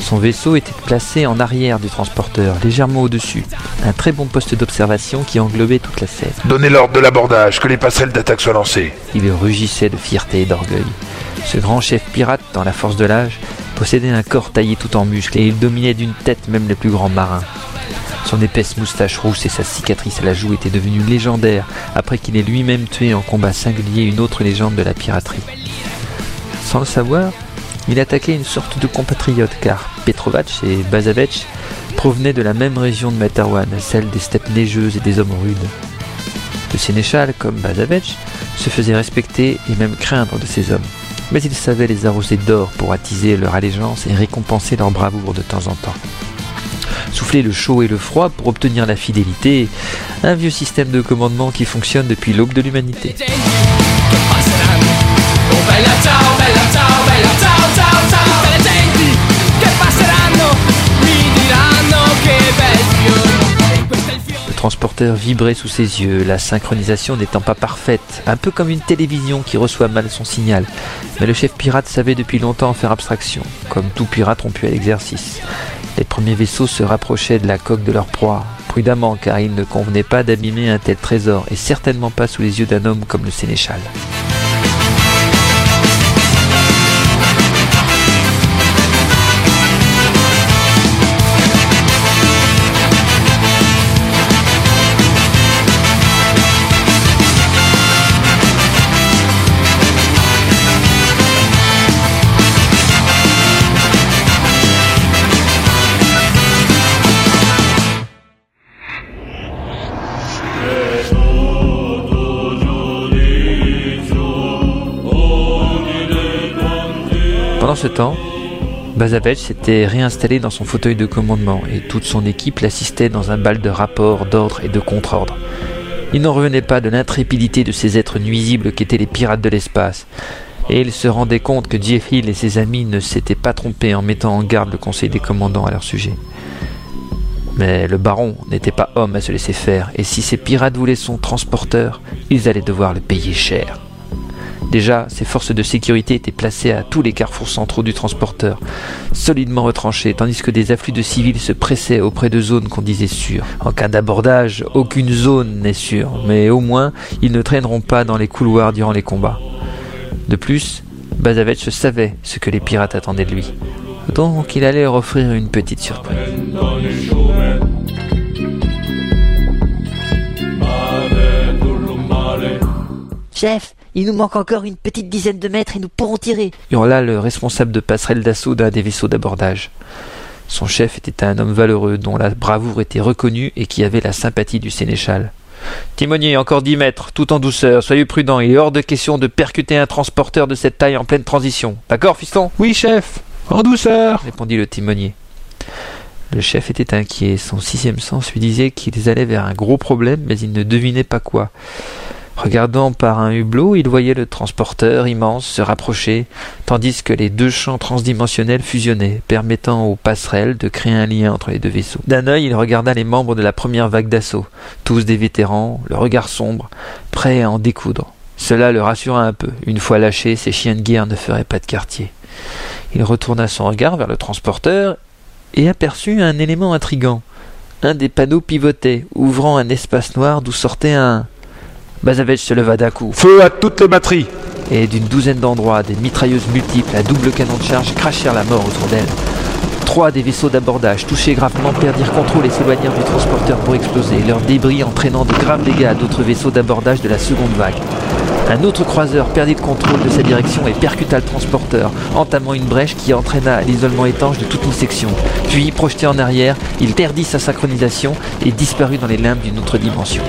Son vaisseau était placé en arrière du transporteur, légèrement au-dessus, un très bon poste d'observation qui englobait toute la scène. Donnez l'ordre de l'abordage, que les passerelles d'attaque soient lancées. Il rugissait de fierté et d'orgueil. Ce grand chef pirate, dans la force de l'âge, possédait un corps taillé tout en muscles et il dominait d'une tête même les plus grands marins. Son épaisse moustache rousse et sa cicatrice à la joue étaient devenus légendaires après qu'il ait lui-même tué en combat singulier une autre légende de la piraterie. Sans le savoir, il attaquait une sorte de compatriote car Petrovac et Bazavec provenaient de la même région de Materwan, celle des steppes neigeuses et des hommes rudes. Le sénéchal, comme Bazavec, se faisait respecter et même craindre de ces hommes. Mais il savait les arroser d'or pour attiser leur allégeance et récompenser leur bravoure de temps en temps souffler le chaud et le froid pour obtenir la fidélité, un vieux système de commandement qui fonctionne depuis l'aube de l'humanité. Transporteur vibrait sous ses yeux, la synchronisation n'étant pas parfaite, un peu comme une télévision qui reçoit mal son signal. Mais le chef pirate savait depuis longtemps faire abstraction, comme tout pirate rompu à l'exercice. Les premiers vaisseaux se rapprochaient de la coque de leur proie, prudemment car il ne convenait pas d'abîmer un tel trésor, et certainement pas sous les yeux d'un homme comme le sénéchal. Ce temps, Bazavec s'était réinstallé dans son fauteuil de commandement et toute son équipe l'assistait dans un bal de rapports, d'ordre et de contre-ordre. Il n'en revenait pas de l'intrépidité de ces êtres nuisibles qu'étaient les pirates de l'espace, et il se rendait compte que Jeff et ses amis ne s'étaient pas trompés en mettant en garde le conseil des commandants à leur sujet. Mais le baron n'était pas homme à se laisser faire, et si ces pirates voulaient son transporteur, ils allaient devoir le payer cher. Déjà, ses forces de sécurité étaient placées à tous les carrefours centraux du transporteur, solidement retranchées, tandis que des afflux de civils se pressaient auprès de zones qu'on disait sûres. En cas d'abordage, aucune zone n'est sûre, mais au moins, ils ne traîneront pas dans les couloirs durant les combats. De plus, Bazavec savait ce que les pirates attendaient de lui. Donc il allait leur offrir une petite surprise. Chef, il nous manque encore une petite dizaine de mètres et nous pourrons tirer. hurla le responsable de passerelle d'assaut d'un des vaisseaux d'abordage. Son chef était un homme valeureux dont la bravoure était reconnue et qui avait la sympathie du sénéchal. Timonier, encore dix mètres, tout en douceur, soyez prudent, il est hors de question de percuter un transporteur de cette taille en pleine transition. D'accord, fiston? Oui, chef, en douceur répondit le timonier. Le chef était inquiet, son sixième sens lui disait qu'ils allaient vers un gros problème, mais il ne devinait pas quoi. Regardant par un hublot, il voyait le transporteur immense se rapprocher, tandis que les deux champs transdimensionnels fusionnaient, permettant aux passerelles de créer un lien entre les deux vaisseaux. D'un œil, il regarda les membres de la première vague d'assaut, tous des vétérans, le regard sombre, prêts à en découdre. Cela le rassura un peu. Une fois lâchés, ces chiens de guerre ne feraient pas de quartier. Il retourna son regard vers le transporteur et aperçut un élément intrigant. Un des panneaux pivotait, ouvrant un espace noir d'où sortait un Bazavec se leva d'un coup, Feu à toutes les batteries et d'une douzaine d'endroits, des mitrailleuses multiples à double canon de charge crachèrent la mort autour d'elle. Trois des vaisseaux d'abordage, touchés gravement, perdirent contrôle et s'éloignèrent du transporteur pour exploser, leurs débris entraînant de graves dégâts à d'autres vaisseaux d'abordage de la seconde vague. Un autre croiseur perdit le contrôle de sa direction et percuta le transporteur, entamant une brèche qui entraîna l'isolement étanche de toute une section. Puis, projeté en arrière, il perdit sa synchronisation et disparut dans les limbes d'une autre dimension.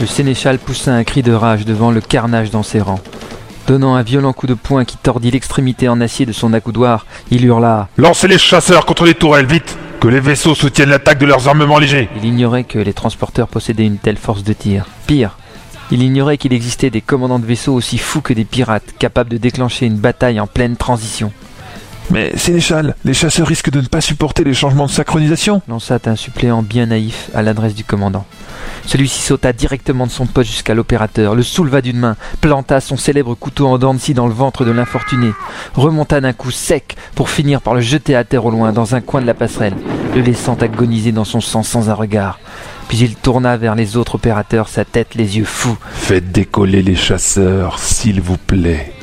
Le sénéchal poussa un cri de rage devant le carnage dans ses rangs. Donnant un violent coup de poing qui tordit l'extrémité en acier de son accoudoir, il hurla Lancez les chasseurs contre les tourelles, vite Que les vaisseaux soutiennent l'attaque de leurs armements légers Il ignorait que les transporteurs possédaient une telle force de tir. Pire, il ignorait qu'il existait des commandants de vaisseaux aussi fous que des pirates, capables de déclencher une bataille en pleine transition. Mais, Sénéchal, les chasseurs risquent de ne pas supporter les changements de synchronisation lança un suppléant bien naïf à l'adresse du commandant. Celui-ci sauta directement de son poste jusqu'à l'opérateur, le souleva d'une main, planta son célèbre couteau en dents de scie dans le ventre de l'infortuné, remonta d'un coup sec pour finir par le jeter à terre au loin dans un coin de la passerelle, le laissant agoniser dans son sang sans un regard. Puis il tourna vers les autres opérateurs, sa tête les yeux fous. Faites décoller les chasseurs, s'il vous plaît.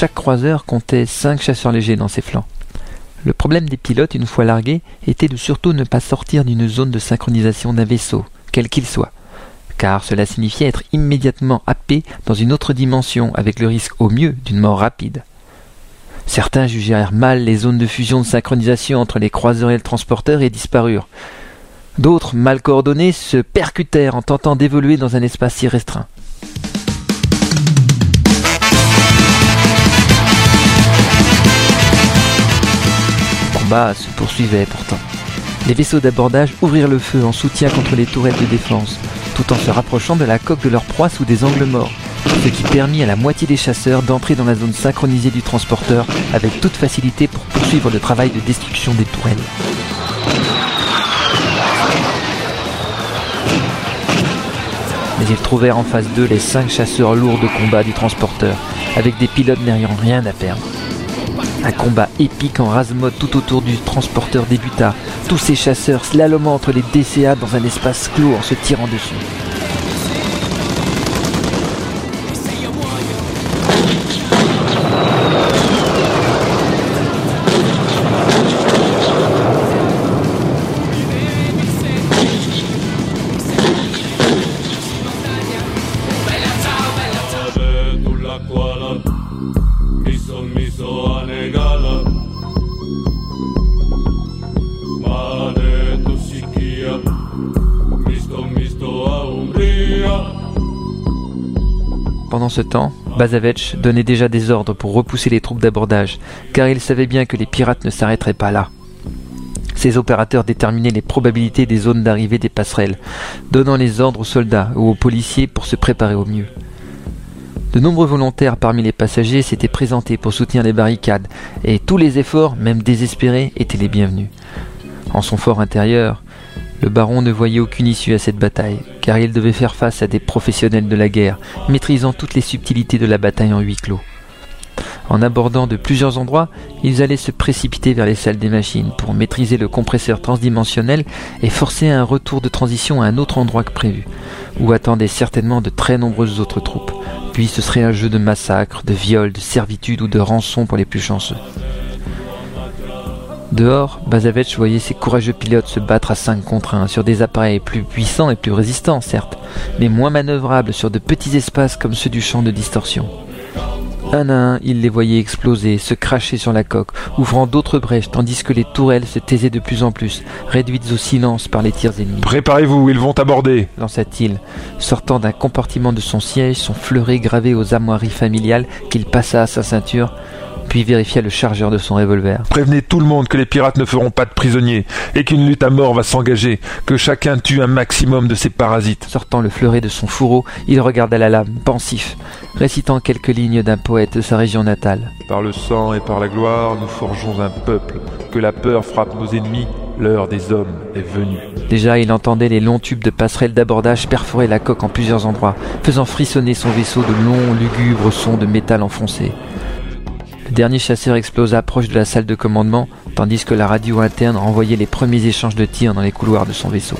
Chaque croiseur comptait cinq chasseurs légers dans ses flancs. Le problème des pilotes, une fois largués, était de surtout ne pas sortir d'une zone de synchronisation d'un vaisseau, quel qu'il soit, car cela signifiait être immédiatement happé dans une autre dimension, avec le risque au mieux d'une mort rapide. Certains jugèrent mal les zones de fusion de synchronisation entre les croiseurs et le transporteur et disparurent. D'autres, mal coordonnés, se percutèrent en tentant d'évoluer dans un espace si restreint. Se poursuivait pourtant. Les vaisseaux d'abordage ouvrirent le feu en soutien contre les tourelles de défense, tout en se rapprochant de la coque de leur proie sous des angles morts, ce qui permit à la moitié des chasseurs d'entrer dans la zone synchronisée du transporteur avec toute facilité pour poursuivre le travail de destruction des tourelles. Mais ils trouvèrent en face d'eux les cinq chasseurs lourds de combat du transporteur, avec des pilotes n'ayant rien à perdre. Un combat épique en rase-mode tout autour du transporteur débuta, tous ces chasseurs slalomant entre les DCA dans un espace clos en se tirant dessus. Pendant ce temps, Bazavetch donnait déjà des ordres pour repousser les troupes d'abordage, car il savait bien que les pirates ne s'arrêteraient pas là. Ces opérateurs déterminaient les probabilités des zones d'arrivée des passerelles, donnant les ordres aux soldats ou aux policiers pour se préparer au mieux. De nombreux volontaires parmi les passagers s'étaient présentés pour soutenir les barricades, et tous les efforts, même désespérés, étaient les bienvenus. En son fort intérieur, le baron ne voyait aucune issue à cette bataille, car il devait faire face à des professionnels de la guerre, maîtrisant toutes les subtilités de la bataille en huis clos. En abordant de plusieurs endroits, ils allaient se précipiter vers les salles des machines pour maîtriser le compresseur transdimensionnel et forcer un retour de transition à un autre endroit que prévu, où attendaient certainement de très nombreuses autres troupes. Puis ce serait un jeu de massacre, de viol, de servitude ou de rançon pour les plus chanceux. Dehors, Bazavetch voyait ses courageux pilotes se battre à 5 contre 1 sur des appareils plus puissants et plus résistants, certes, mais moins manœuvrables sur de petits espaces comme ceux du champ de distorsion. Un à un, il les voyait exploser, se cracher sur la coque, ouvrant d'autres brèches, tandis que les tourelles se taisaient de plus en plus, réduites au silence par les tirs ennemis. Préparez-vous, ils vont aborder. lança-t-il, sortant d'un compartiment de son siège, son fleuret gravé aux armoiries familiales qu'il passa à sa ceinture, puis vérifia le chargeur de son revolver. Prévenez tout le monde que les pirates ne feront pas de prisonniers et qu'une lutte à mort va s'engager, que chacun tue un maximum de ces parasites. Sortant le fleuret de son fourreau, il regarda la lame, pensif, récitant quelques lignes d'un poète de sa région natale. Par le sang et par la gloire, nous forgeons un peuple. Que la peur frappe nos ennemis, l'heure des hommes est venue. Déjà, il entendait les longs tubes de passerelles d'abordage perforer la coque en plusieurs endroits, faisant frissonner son vaisseau de longs, lugubres sons de métal enfoncé. Le dernier chasseur explosa proche de la salle de commandement, tandis que la radio interne renvoyait les premiers échanges de tirs dans les couloirs de son vaisseau.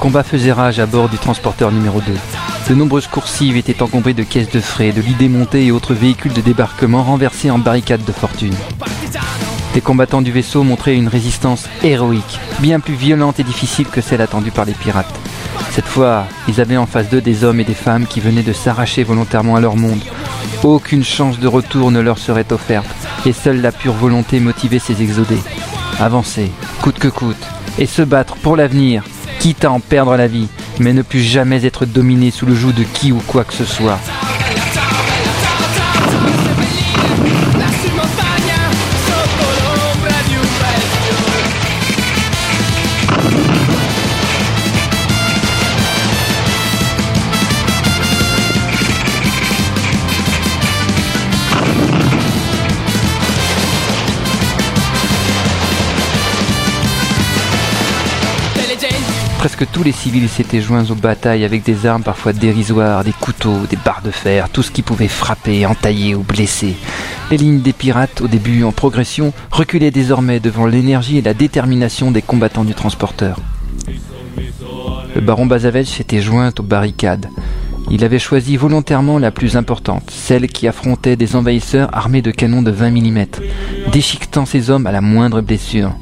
Combats faisaient rage à bord du transporteur numéro 2. De nombreuses coursives étaient encombrées de caisses de frais, de lits démontés et autres véhicules de débarquement renversés en barricades de fortune. Les combattants du vaisseau montraient une résistance héroïque, bien plus violente et difficile que celle attendue par les pirates. Cette fois, ils avaient en face d'eux des hommes et des femmes qui venaient de s'arracher volontairement à leur monde. Aucune chance de retour ne leur serait offerte, et seule la pure volonté motivait ces exodés. Avancer, coûte que coûte, et se battre pour l'avenir, quitte à en perdre la vie, mais ne plus jamais être dominé sous le joug de qui ou quoi que ce soit. Presque tous les civils s'étaient joints aux batailles avec des armes parfois dérisoires, des couteaux, des barres de fer, tout ce qui pouvait frapper, entailler ou blesser. Les lignes des pirates, au début en progression, reculaient désormais devant l'énergie et la détermination des combattants du transporteur. Le baron Bazavech s'était joint aux barricades. Il avait choisi volontairement la plus importante, celle qui affrontait des envahisseurs armés de canons de 20 mm, déchiquetant ses hommes à la moindre blessure.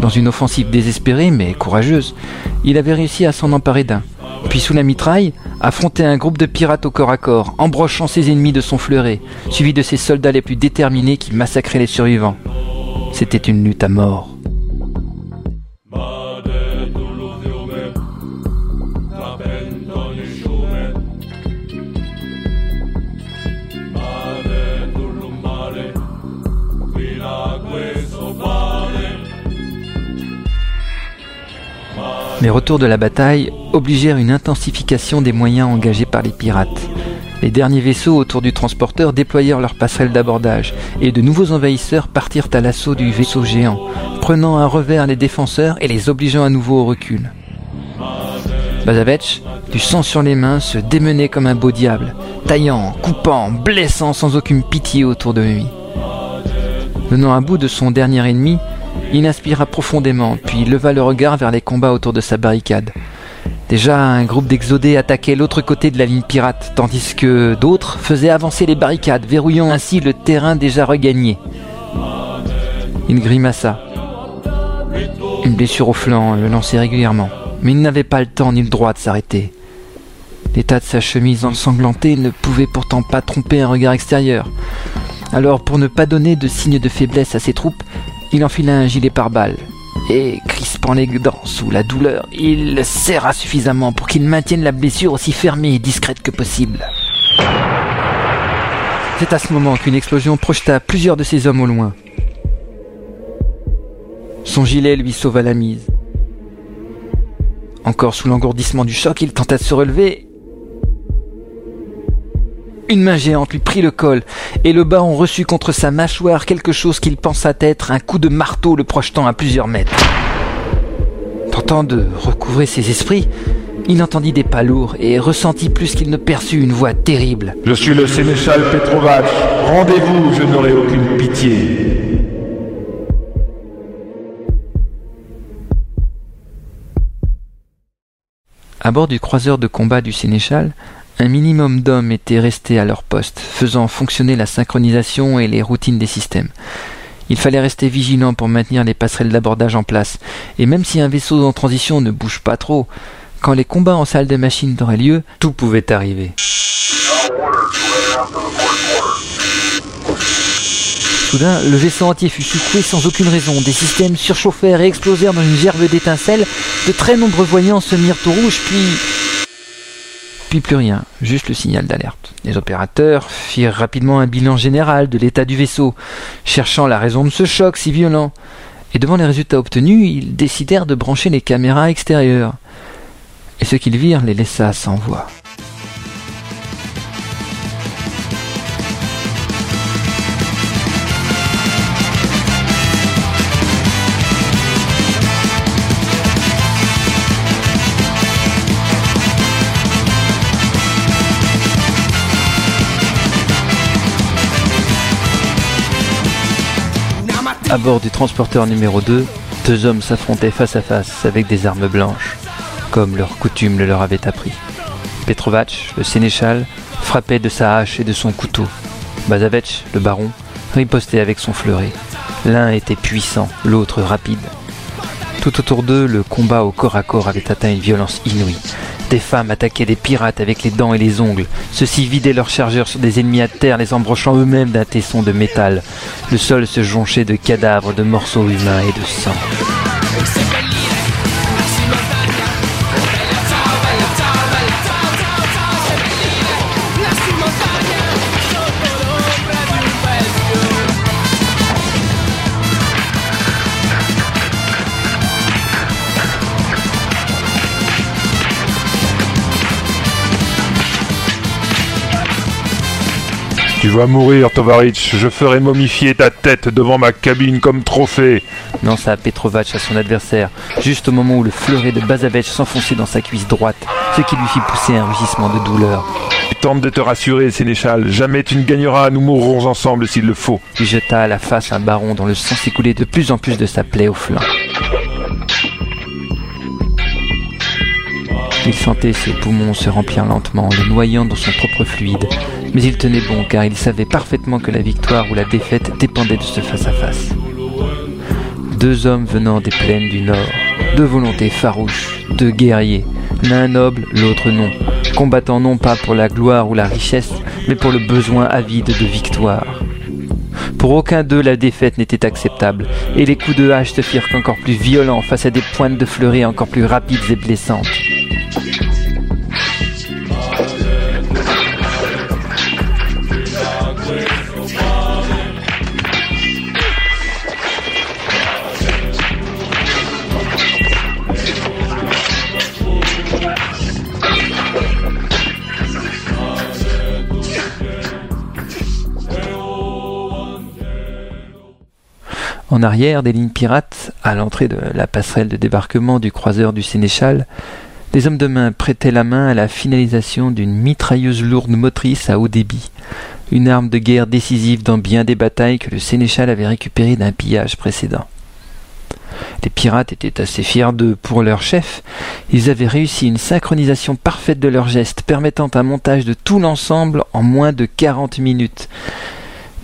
Dans une offensive désespérée mais courageuse, il avait réussi à s'en emparer d'un. Puis sous la mitraille, affronter un groupe de pirates au corps à corps, embrochant ses ennemis de son fleuret, suivi de ses soldats les plus déterminés qui massacraient les survivants. C'était une lutte à mort. Les retours de la bataille obligèrent une intensification des moyens engagés par les pirates. Les derniers vaisseaux autour du transporteur déployèrent leurs passerelles d'abordage et de nouveaux envahisseurs partirent à l'assaut du vaisseau géant, prenant à revers les défenseurs et les obligeant à nouveau au recul. Bazavech, du sang sur les mains, se démenait comme un beau diable, taillant, coupant, blessant sans aucune pitié autour de lui. Venant à bout de son dernier ennemi, il inspira profondément, puis leva le regard vers les combats autour de sa barricade. Déjà, un groupe d'exodés attaquait l'autre côté de la ligne pirate, tandis que d'autres faisaient avancer les barricades, verrouillant ainsi le terrain déjà regagné. Il grimaça. Une blessure au flanc le lançait régulièrement, mais il n'avait pas le temps ni le droit de s'arrêter. L'état de sa chemise ensanglantée ne pouvait pourtant pas tromper un regard extérieur. Alors, pour ne pas donner de signe de faiblesse à ses troupes, il enfila un gilet pare-balles et, crispant les dents sous la douleur, il le serra suffisamment pour qu'il maintienne la blessure aussi fermée et discrète que possible. C'est à ce moment qu'une explosion projeta plusieurs de ses hommes au loin. Son gilet lui sauva la mise. Encore sous l'engourdissement du choc, il tenta de se relever. Une main géante lui prit le col, et le baron reçut contre sa mâchoire quelque chose qu'il pensa être un coup de marteau le projetant à plusieurs mètres. Tentant de recouvrer ses esprits, il entendit des pas lourds et ressentit plus qu'il ne perçut une voix terrible. Je suis le sénéchal Petrovac. Rendez-vous, je n'aurai aucune pitié. À bord du croiseur de combat du Sénéchal, un minimum d'hommes étaient restés à leur poste, faisant fonctionner la synchronisation et les routines des systèmes. Il fallait rester vigilant pour maintenir les passerelles d'abordage en place, et même si un vaisseau en transition ne bouge pas trop, quand les combats en salle de machine auraient lieu, tout pouvait arriver. Soudain, le vaisseau entier fut secoué sans aucune raison. Des systèmes surchauffèrent et explosèrent dans une gerbe d'étincelles. De très nombreux voyants se mirent au rouge, puis... Puis plus rien, juste le signal d'alerte. Les opérateurs firent rapidement un bilan général de l'état du vaisseau, cherchant la raison de ce choc si violent. Et devant les résultats obtenus, ils décidèrent de brancher les caméras extérieures. Et ce qu'ils virent les laissa sans voix. À bord du transporteur numéro 2, deux hommes s'affrontaient face à face avec des armes blanches. comme leur coutume le leur avait appris. Petrovac, le sénéchal, frappait de sa hache et de son couteau. Bazavec, le baron, ripostait avec son fleuret. L'un était puissant, l'autre rapide. Tout autour d'eux, le combat au corps à corps avait atteint une violence inouïe. Des femmes attaquaient des pirates avec les dents et les ongles. Ceux-ci vidaient leurs chargeurs sur des ennemis à terre, les embrochant eux-mêmes d'un tesson de métal. Le sol se jonchait de cadavres, de morceaux humains et de sang. Tu vas mourir, Tovarich. Je ferai momifier ta tête devant ma cabine comme trophée. lança Petrovac à son adversaire, juste au moment où le fleuret de Bazavec s'enfonçait dans sa cuisse droite, ce qui lui fit pousser un rugissement de douleur. Tente de te rassurer, Sénéchal. Jamais tu ne gagneras. Nous mourrons ensemble s'il le faut. Il jeta à la face un baron dont le sang s'écoulait de plus en plus de sa plaie au flanc. Il sentait ses poumons se remplir lentement, le noyant dans son propre fluide. Mais il tenait bon car il savait parfaitement que la victoire ou la défaite dépendait de ce face-à-face. Deux hommes venant des plaines du Nord, deux volontés farouches, deux guerriers, l'un noble, l'autre non, combattant non pas pour la gloire ou la richesse, mais pour le besoin avide de victoire. Pour aucun d'eux la défaite n'était acceptable, et les coups de hache se firent encore plus violents face à des pointes de fleuret encore plus rapides et blessantes. En arrière des lignes pirates, à l'entrée de la passerelle de débarquement du croiseur du Sénéchal, des hommes de main prêtaient la main à la finalisation d'une mitrailleuse lourde motrice à haut débit, une arme de guerre décisive dans bien des batailles que le Sénéchal avait récupérées d'un pillage précédent. Les pirates étaient assez fiers d'eux pour leur chef. Ils avaient réussi une synchronisation parfaite de leurs gestes, permettant un montage de tout l'ensemble en moins de quarante minutes.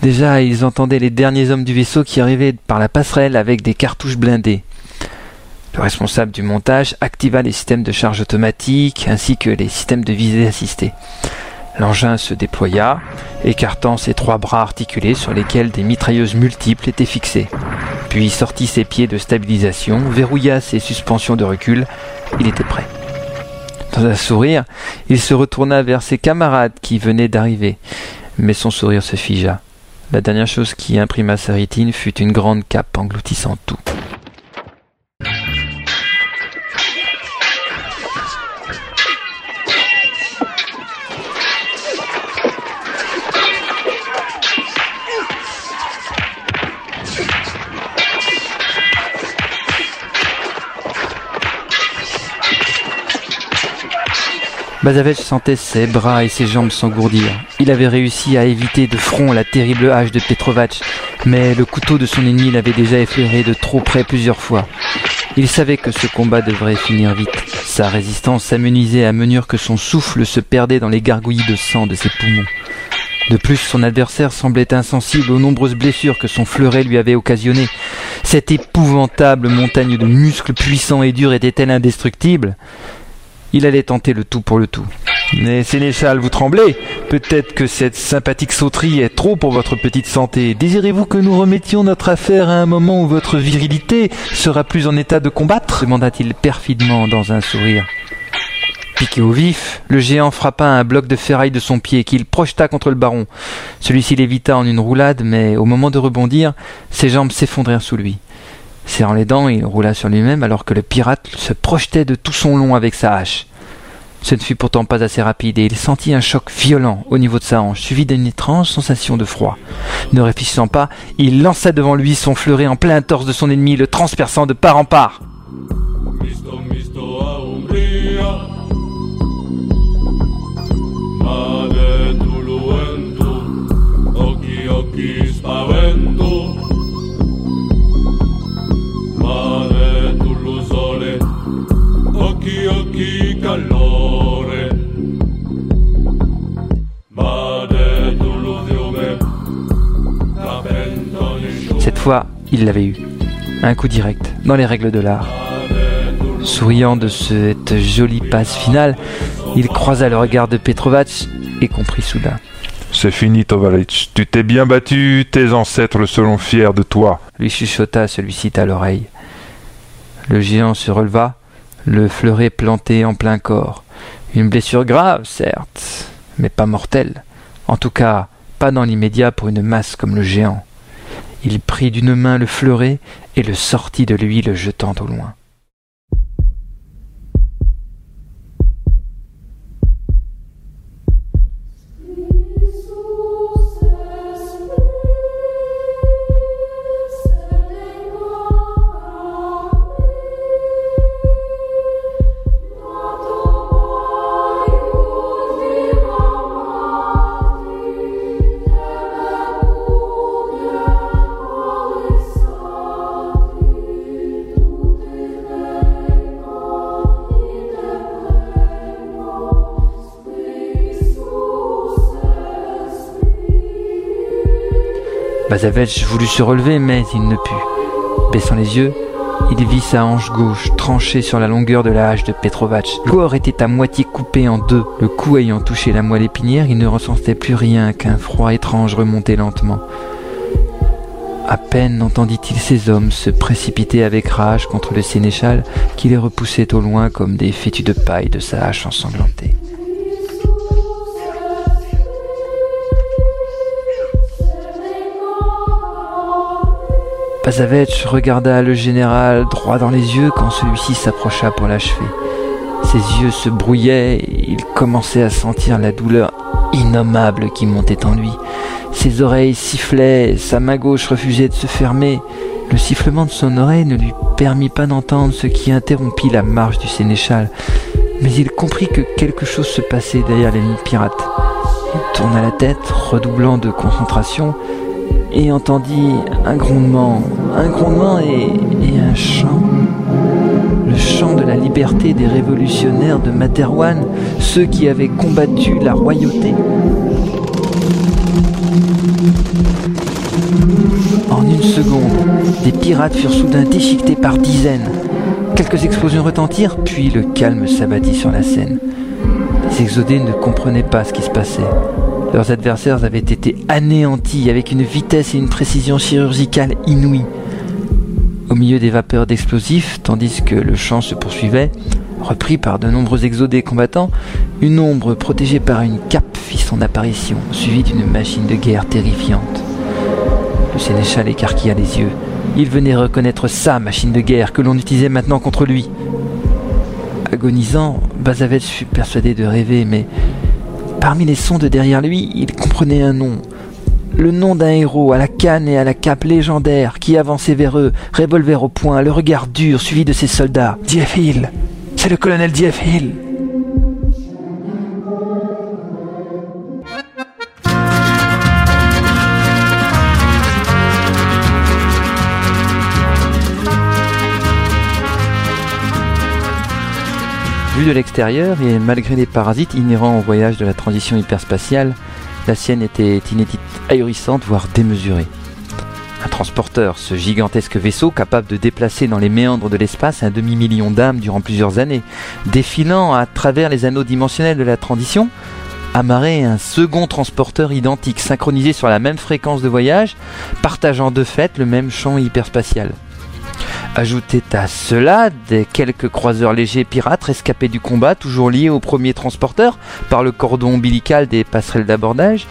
Déjà, ils entendaient les derniers hommes du vaisseau qui arrivaient par la passerelle avec des cartouches blindées. Le responsable du montage activa les systèmes de charge automatique ainsi que les systèmes de visée assistée. L'engin se déploya, écartant ses trois bras articulés sur lesquels des mitrailleuses multiples étaient fixées. Puis sortit ses pieds de stabilisation, verrouilla ses suspensions de recul. Il était prêt. Dans un sourire, il se retourna vers ses camarades qui venaient d'arriver. Mais son sourire se figea. La dernière chose qui imprima sa rétine fut une grande cape engloutissant tout. Bazavec sentait ses bras et ses jambes s'engourdir. Il avait réussi à éviter de front la terrible hache de Petrovac, mais le couteau de son ennemi l'avait déjà effleuré de trop près plusieurs fois. Il savait que ce combat devrait finir vite. Sa résistance s'amenuisait à mesure que son souffle se perdait dans les gargouillis de sang de ses poumons. De plus, son adversaire semblait insensible aux nombreuses blessures que son fleuret lui avait occasionnées. Cette épouvantable montagne de muscles puissants et durs était-elle indestructible? Il allait tenter le tout pour le tout. Mais Sénéchal, vous tremblez Peut-être que cette sympathique sauterie est trop pour votre petite santé. Désirez-vous que nous remettions notre affaire à un moment où votre virilité sera plus en état de combattre demanda-t-il perfidement dans un sourire. Piqué au vif, le géant frappa un bloc de ferraille de son pied qu'il projeta contre le baron. Celui-ci l'évita en une roulade, mais au moment de rebondir, ses jambes s'effondrèrent sous lui. Serrant les dents, il roula sur lui-même alors que le pirate se projetait de tout son long avec sa hache. Ce ne fut pourtant pas assez rapide et il sentit un choc violent au niveau de sa hanche, suivi d'une étrange sensation de froid. Ne réfléchissant pas, il lança devant lui son fleuret en plein torse de son ennemi, le transperçant de part en part. Fois, il l'avait eu. Un coup direct, dans les règles de l'art. Souriant de cette jolie passe finale, il croisa le regard de Petrovac et comprit soudain. C'est fini, Tovaric. Tu t'es bien battu, tes ancêtres le seront fiers de toi. lui chuchota celui-ci à l'oreille. Le géant se releva, le fleuret planté en plein corps. Une blessure grave, certes, mais pas mortelle. En tout cas, pas dans l'immédiat pour une masse comme le géant. Il prit d'une main le fleuret et le sortit de lui, le jetant au loin. Bazavech voulut se relever, mais il ne put. Baissant les yeux, il vit sa hanche gauche tranchée sur la longueur de la hache de Petrovac. Le corps était à moitié coupé en deux. Le cou ayant touché la moelle épinière, il ne ressentait plus rien qu'un froid étrange remontait lentement. À peine entendit-il ces hommes se précipiter avec rage contre le sénéchal qui les repoussait au loin comme des fétus de paille de sa hache ensanglantée. Pazavech regarda le général droit dans les yeux quand celui-ci s'approcha pour l'achever. Ses yeux se brouillaient il commençait à sentir la douleur innommable qui montait en lui. Ses oreilles sifflaient, sa main gauche refusait de se fermer. Le sifflement de son oreille ne lui permit pas d'entendre ce qui interrompit la marche du sénéchal, mais il comprit que quelque chose se passait derrière les lignes pirates. Il tourna la tête, redoublant de concentration, et entendit un grondement, un grondement et, un chant. Le chant de la liberté des révolutionnaires de Materwan, ceux qui avaient combattu la royauté. En une seconde, des pirates furent soudain déchiquetés par dizaines. Quelques explosions retentirent, puis le calme s'abattit sur la scène. Les exodés ne comprenaient pas ce qui se passait. Leurs adversaires avaient été anéantis avec une vitesse et une précision chirurgicale inouïes. Au milieu des vapeurs d'explosifs, tandis que le chant se poursuivait, repris par de nombreux exodés combattants, une ombre protégée par une cape fit son apparition, suivie d'une machine de guerre terrifiante. Le sénéchal écarquilla les yeux. Il venait reconnaître sa machine de guerre que l'on utilisait maintenant contre lui. Agonisant, Bazavet fut persuadé de rêver, mais parmi les sons de derrière lui, il comprenait un nom. Le nom d'un héros à la canne et à la cape légendaire qui avançait vers eux, revolver au poing, le regard dur suivi de ses soldats. Hill C'est le colonel Hill Vu de l'extérieur et malgré les parasites inhérents au voyage de la transition hyperspatiale, la sienne était inédite, ahurissante, voire démesurée. Un transporteur, ce gigantesque vaisseau capable de déplacer dans les méandres de l'espace un demi-million d'âmes durant plusieurs années, défilant à travers les anneaux dimensionnels de la transition, amarrait un second transporteur identique, synchronisé sur la même fréquence de voyage, partageant de fait le même champ hyperspatial. Ajoutait à cela des quelques croiseurs légers pirates rescapés du combat, toujours liés au premier transporteur par le cordon ombilical des passerelles d'abordage,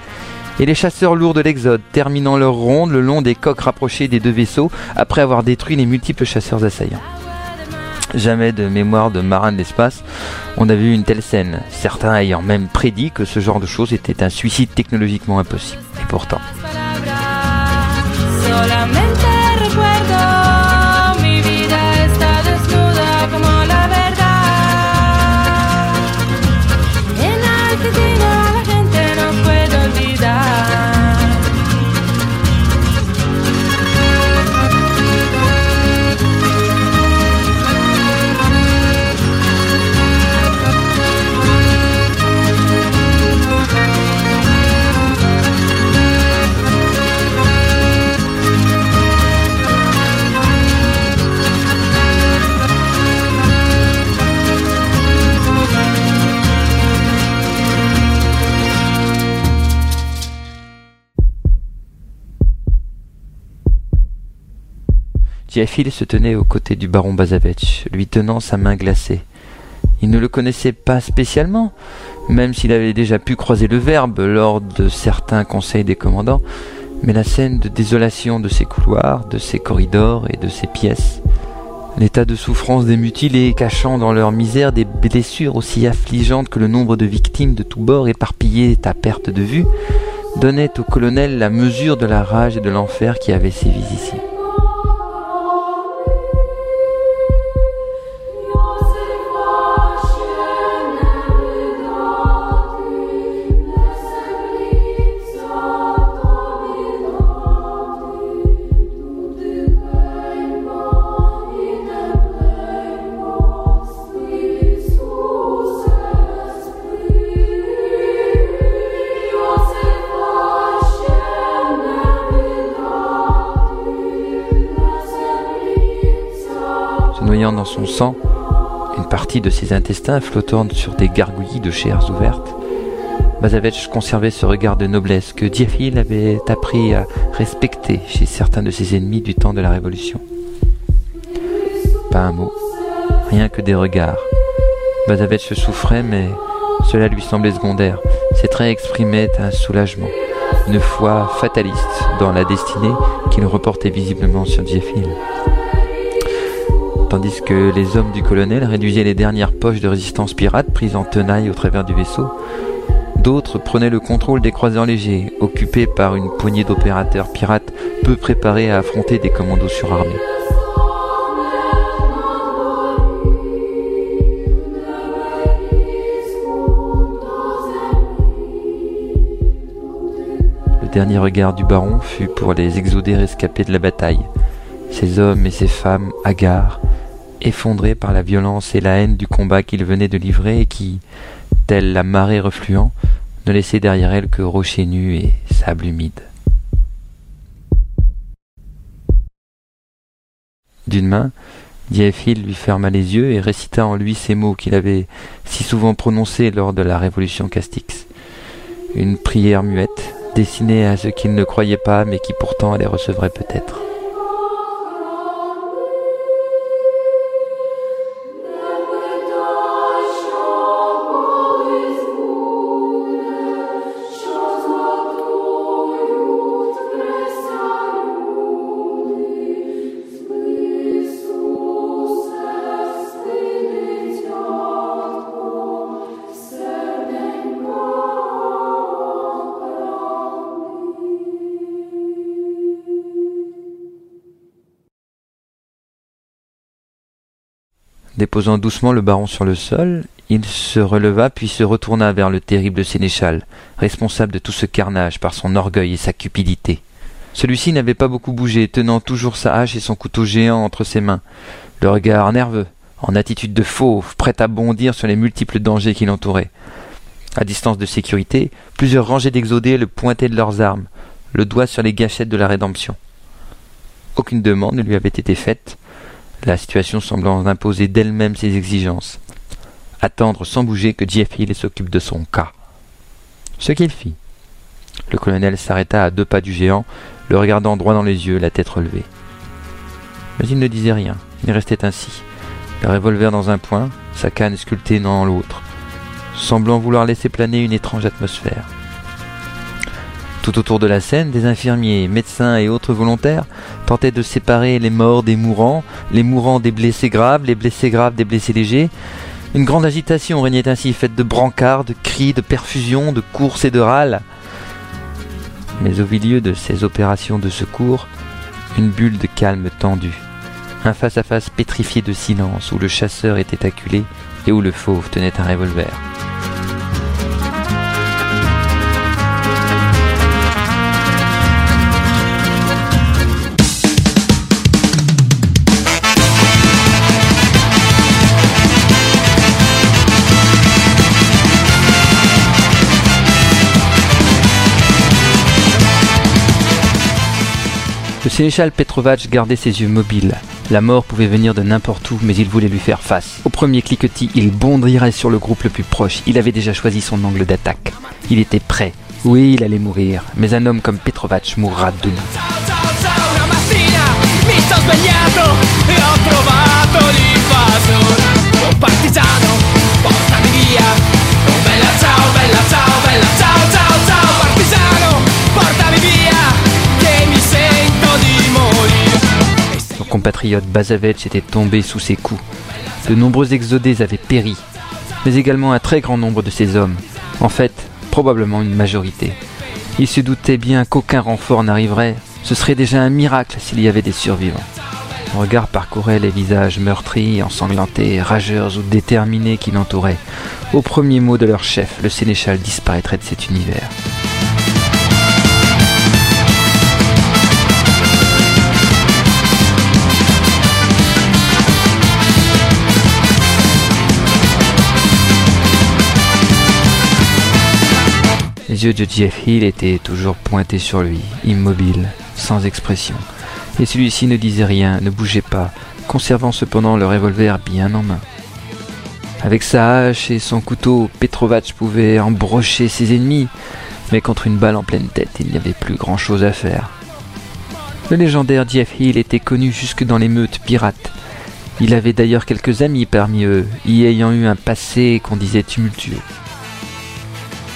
et les chasseurs lourds de l'Exode, terminant leur ronde le long des coques rapprochées des deux vaisseaux après avoir détruit les multiples chasseurs assaillants. Jamais de mémoire de marin de l'espace, on a vu une telle scène, certains ayant même prédit que ce genre de choses était un suicide technologiquement impossible. Et pourtant. Diafil se tenait aux côtés du baron Bazavech, lui tenant sa main glacée. Il ne le connaissait pas spécialement, même s'il avait déjà pu croiser le verbe lors de certains conseils des commandants, mais la scène de désolation de ces couloirs, de ces corridors et de ces pièces, l'état de souffrance des mutilés cachant dans leur misère des blessures aussi affligeantes que le nombre de victimes de tous bords éparpillées à perte de vue, donnait au colonel la mesure de la rage et de l'enfer qui avait sévi ici. Son sang, une partie de ses intestins flottant sur des gargouillis de chairs ouvertes. Bazavech conservait ce regard de noblesse que Diafil avait appris à respecter chez certains de ses ennemis du temps de la Révolution. Pas un mot, rien que des regards. Bazavech souffrait, mais cela lui semblait secondaire. Ses traits exprimaient un soulagement, une foi fataliste dans la destinée qu'il reportait visiblement sur Diafil tandis que les hommes du colonel réduisaient les dernières poches de résistance pirate prises en tenaille au travers du vaisseau. D'autres prenaient le contrôle des croiseurs légers, occupés par une poignée d'opérateurs pirates peu préparés à affronter des commandos surarmés. Le dernier regard du baron fut pour les exodés rescapés de la bataille, ces hommes et ces femmes hagards, effondrés par la violence et la haine du combat qu'ils venaient de livrer et qui, telle la marée refluant, ne laissait derrière elle que rochers nus et sable humide. D'une main, Diaphil lui ferma les yeux et récita en lui ces mots qu'il avait si souvent prononcés lors de la révolution Castix. Une prière muette, destinée à ce qu'il ne croyait pas mais qui pourtant les recevrait peut-être. Déposant doucement le baron sur le sol, il se releva puis se retourna vers le terrible sénéchal, responsable de tout ce carnage par son orgueil et sa cupidité. Celui-ci n'avait pas beaucoup bougé, tenant toujours sa hache et son couteau géant entre ses mains, le regard nerveux, en attitude de fauve, prêt à bondir sur les multiples dangers qui l'entouraient. À distance de sécurité, plusieurs rangées d'exodés le pointaient de leurs armes, le doigt sur les gâchettes de la rédemption. Aucune demande ne lui avait été faite, la situation semblant imposer d'elle-même ses exigences. Attendre sans bouger que Hill s'occupe de son cas. Ce qu'il fit. Le colonel s'arrêta à deux pas du géant, le regardant droit dans les yeux, la tête relevée. Mais il ne disait rien, il restait ainsi, le revolver dans un point, sa canne sculptée dans l'autre, semblant vouloir laisser planer une étrange atmosphère. Tout autour de la scène, des infirmiers, médecins et autres volontaires tentaient de séparer les morts des mourants, les mourants des blessés graves, les blessés graves des blessés légers. Une grande agitation régnait ainsi, faite de brancards, de cris, de perfusions, de courses et de râles. Mais au milieu de ces opérations de secours, une bulle de calme tendue, un face-à-face pétrifié de silence où le chasseur était acculé et où le fauve tenait un revolver. Le sénéchal Petrovac gardait ses yeux mobiles. La mort pouvait venir de n'importe où, mais il voulait lui faire face. Au premier cliquetis, il bondirait sur le groupe le plus proche. Il avait déjà choisi son angle d'attaque. Il était prêt. Oui, il allait mourir, mais un homme comme Petrovac mourra debout. Mi compatriote Bazavetch était tombé sous ses coups. De nombreux exodés avaient péri, mais également un très grand nombre de ses hommes. En fait, probablement une majorité. Il se doutait bien qu'aucun renfort n'arriverait. Ce serait déjà un miracle s'il y avait des survivants. Son regard parcourait les visages meurtris, ensanglantés, rageurs ou déterminés qui l'entouraient. Au premier mot de leur chef, le sénéchal disparaîtrait de cet univers. Les yeux de Jeff Hill étaient toujours pointés sur lui, immobile, sans expression. Et celui-ci ne disait rien, ne bougeait pas, conservant cependant le revolver bien en main. Avec sa hache et son couteau, Petrovac pouvait embrocher ses ennemis, mais contre une balle en pleine tête, il n'y avait plus grand-chose à faire. Le légendaire Jeff Hill était connu jusque dans les meutes pirates. Il avait d'ailleurs quelques amis parmi eux, y ayant eu un passé qu'on disait tumultueux.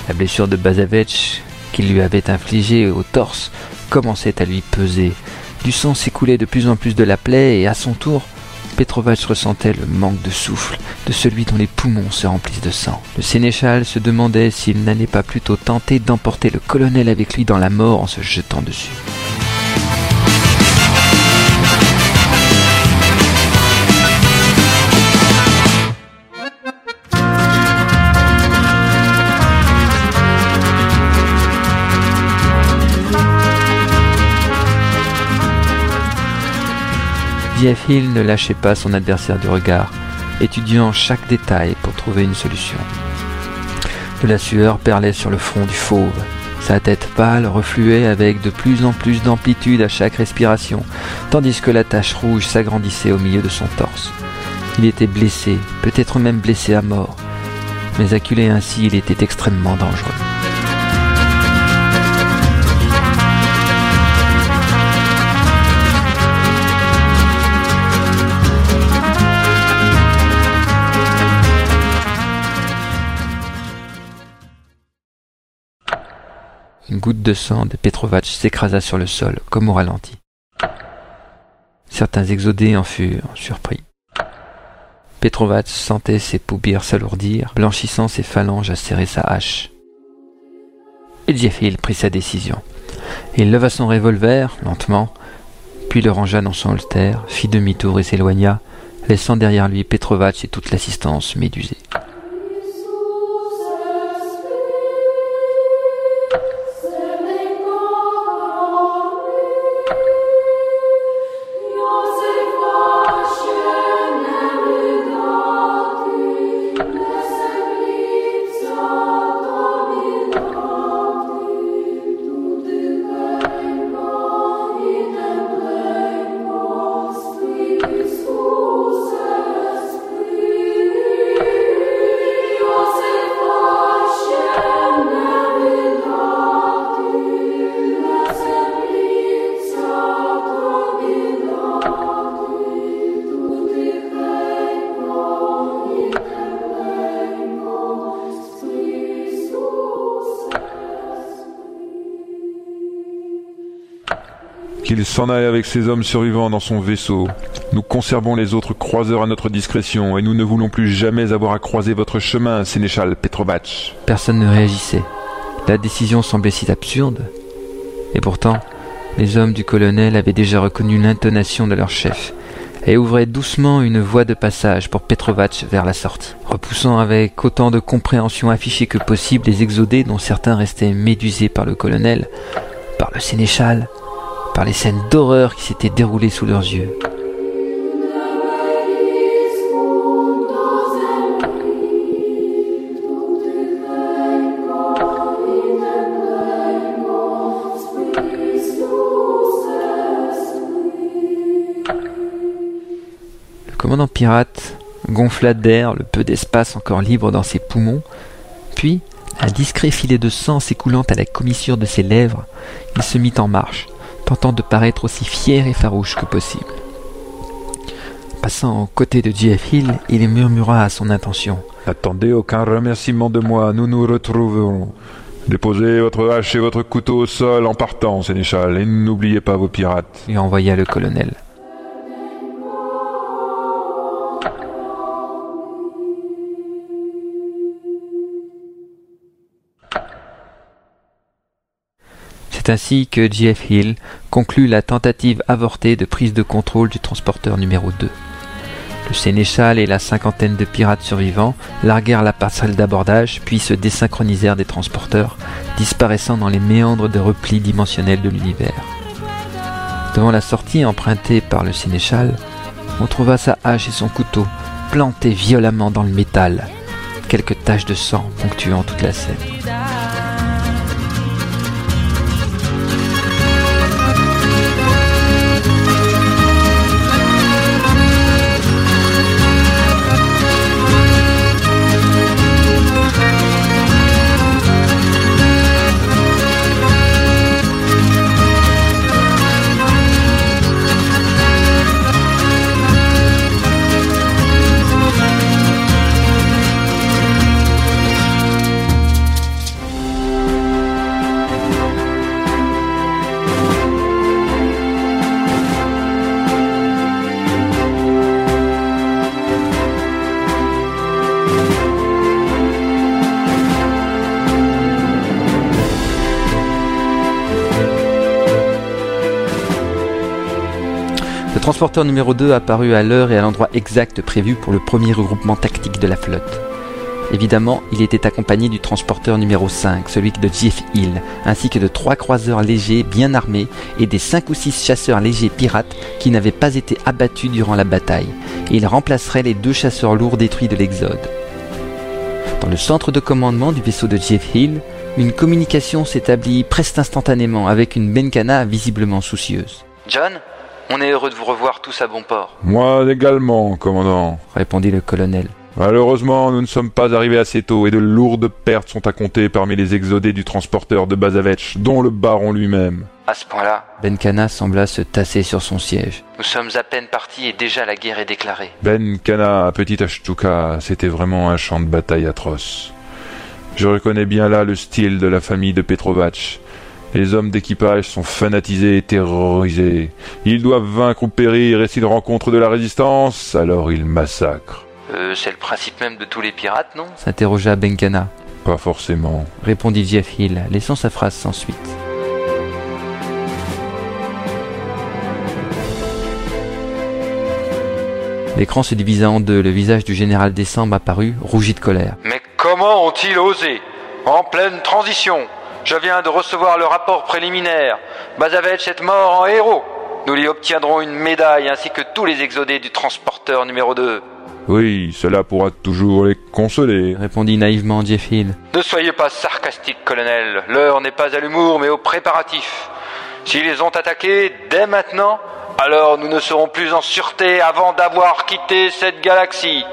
La blessure de Bazavetch qu'il lui avait infligée au torse commençait à lui peser. Du sang s'écoulait de plus en plus de la plaie et à son tour, Petrovac ressentait le manque de souffle de celui dont les poumons se remplissent de sang. Le sénéchal se demandait s'il n'allait pas plutôt tenter d'emporter le colonel avec lui dans la mort en se jetant dessus. Jeff Hill ne lâchait pas son adversaire du regard, étudiant chaque détail pour trouver une solution. De la sueur perlait sur le front du fauve. Sa tête pâle refluait avec de plus en plus d'amplitude à chaque respiration, tandis que la tache rouge s'agrandissait au milieu de son torse. Il était blessé, peut-être même blessé à mort, mais acculé ainsi, il était extrêmement dangereux. Une goutte de sang de Petrovac s'écrasa sur le sol, comme au ralenti. Certains exodés en furent surpris. Petrovac sentait ses paupières s'alourdir, blanchissant ses phalanges à serrer sa hache. Et Hill prit sa décision. Il leva son revolver, lentement, puis le rangea dans son holster, fit demi-tour et s'éloigna, laissant derrière lui Petrovac et toute l'assistance médusée. Qu'il s'en aille avec ses hommes survivants dans son vaisseau. Nous conservons les autres croiseurs à notre discrétion et nous ne voulons plus jamais avoir à croiser votre chemin, sénéchal Petrovac. Personne ne réagissait. La décision semblait si absurde. Et pourtant, les hommes du colonel avaient déjà reconnu l'intonation de leur chef et ouvraient doucement une voie de passage pour Petrovac vers la sortie, repoussant avec autant de compréhension affichée que possible les exodés dont certains restaient médusés par le colonel, par le sénéchal, par les scènes d'horreur qui s'étaient déroulées sous leurs yeux. Le commandant pirate gonfla d'air le peu d'espace encore libre dans ses poumons, puis, un discret filet de sang s'écoulant à la commissure de ses lèvres, il se mit en marche, tentant de paraître aussi fier et farouche que possible. Passant aux côtés de Jeff Hill, il murmura à son intention. N'attendez aucun remerciement de moi, nous nous retrouverons. Déposez votre hache et votre couteau au sol en partant, sénéchal, et n'oubliez pas vos pirates. lui envoya le colonel. C'est ainsi que J.F. Hill conclut la tentative avortée de prise de contrôle du transporteur numéro 2. Le sénéchal et la cinquantaine de pirates survivants larguèrent la passerelle d'abordage puis se désynchronisèrent des transporteurs, disparaissant dans les méandres de replis dimensionnels de l'univers. Devant la sortie empruntée par le sénéchal, on trouva sa hache et son couteau plantés violemment dans le métal, quelques taches de sang ponctuant toute la scène. Transporteur numéro 2 apparut à l'heure et à l'endroit exact prévu pour le premier regroupement tactique de la flotte. Évidemment, il était accompagné du transporteur numéro 5, celui de Jeff Hill, ainsi que de trois croiseurs légers bien armés et des cinq ou six chasseurs légers pirates qui n'avaient pas été abattus durant la bataille. Et il remplacerait les deux chasseurs lourds détruits de l'Exode. Dans le centre de commandement du vaisseau de Jeff Hill, une communication s'établit presque instantanément avec une Benkana visiblement soucieuse. John, on est heureux de vous revoir tous à bon port. Moi également, commandant. répondit le colonel. Malheureusement, nous ne sommes pas arrivés assez tôt et de lourdes pertes sont à compter parmi les exodés du transporteur de Bazavetch, dont le baron lui-même. À ce point-là, Benkana sembla se tasser sur son siège. nous sommes à peine partis et déjà la guerre est déclarée. Ben Kana, petit Ashtuka, c'était vraiment un champ de bataille atroce. Je reconnais bien là le style de la famille de Petrovac. Les hommes d'équipage sont fanatisés et terrorisés. Ils doivent vaincre ou périr et s'ils rencontrent de la résistance, alors ils massacrent. Euh, c'est le principe même de tous les pirates, non? S'interrogea Benkana. Pas forcément. répondit Jeff Hill, laissant sa phrase sans suite. L'écran se divisa en deux, le visage du général Décembre apparut, rougi de colère. Mais comment ont-ils osé? En pleine transition Je viens de recevoir le rapport préliminaire. Bazavetch est mort en héros. Nous lui obtiendrons une médaille ainsi que tous les exodés du transporteur numéro 2. Oui, cela pourra toujours les consoler. Répondit naïvement Jeff Hill. Ne soyez pas sarcastique, colonel. L'heure n'est pas à l'humour, mais au préparatif. S'ils ont attaqué dès maintenant, alors nous ne serons plus en sûreté avant d'avoir quitté cette galaxie.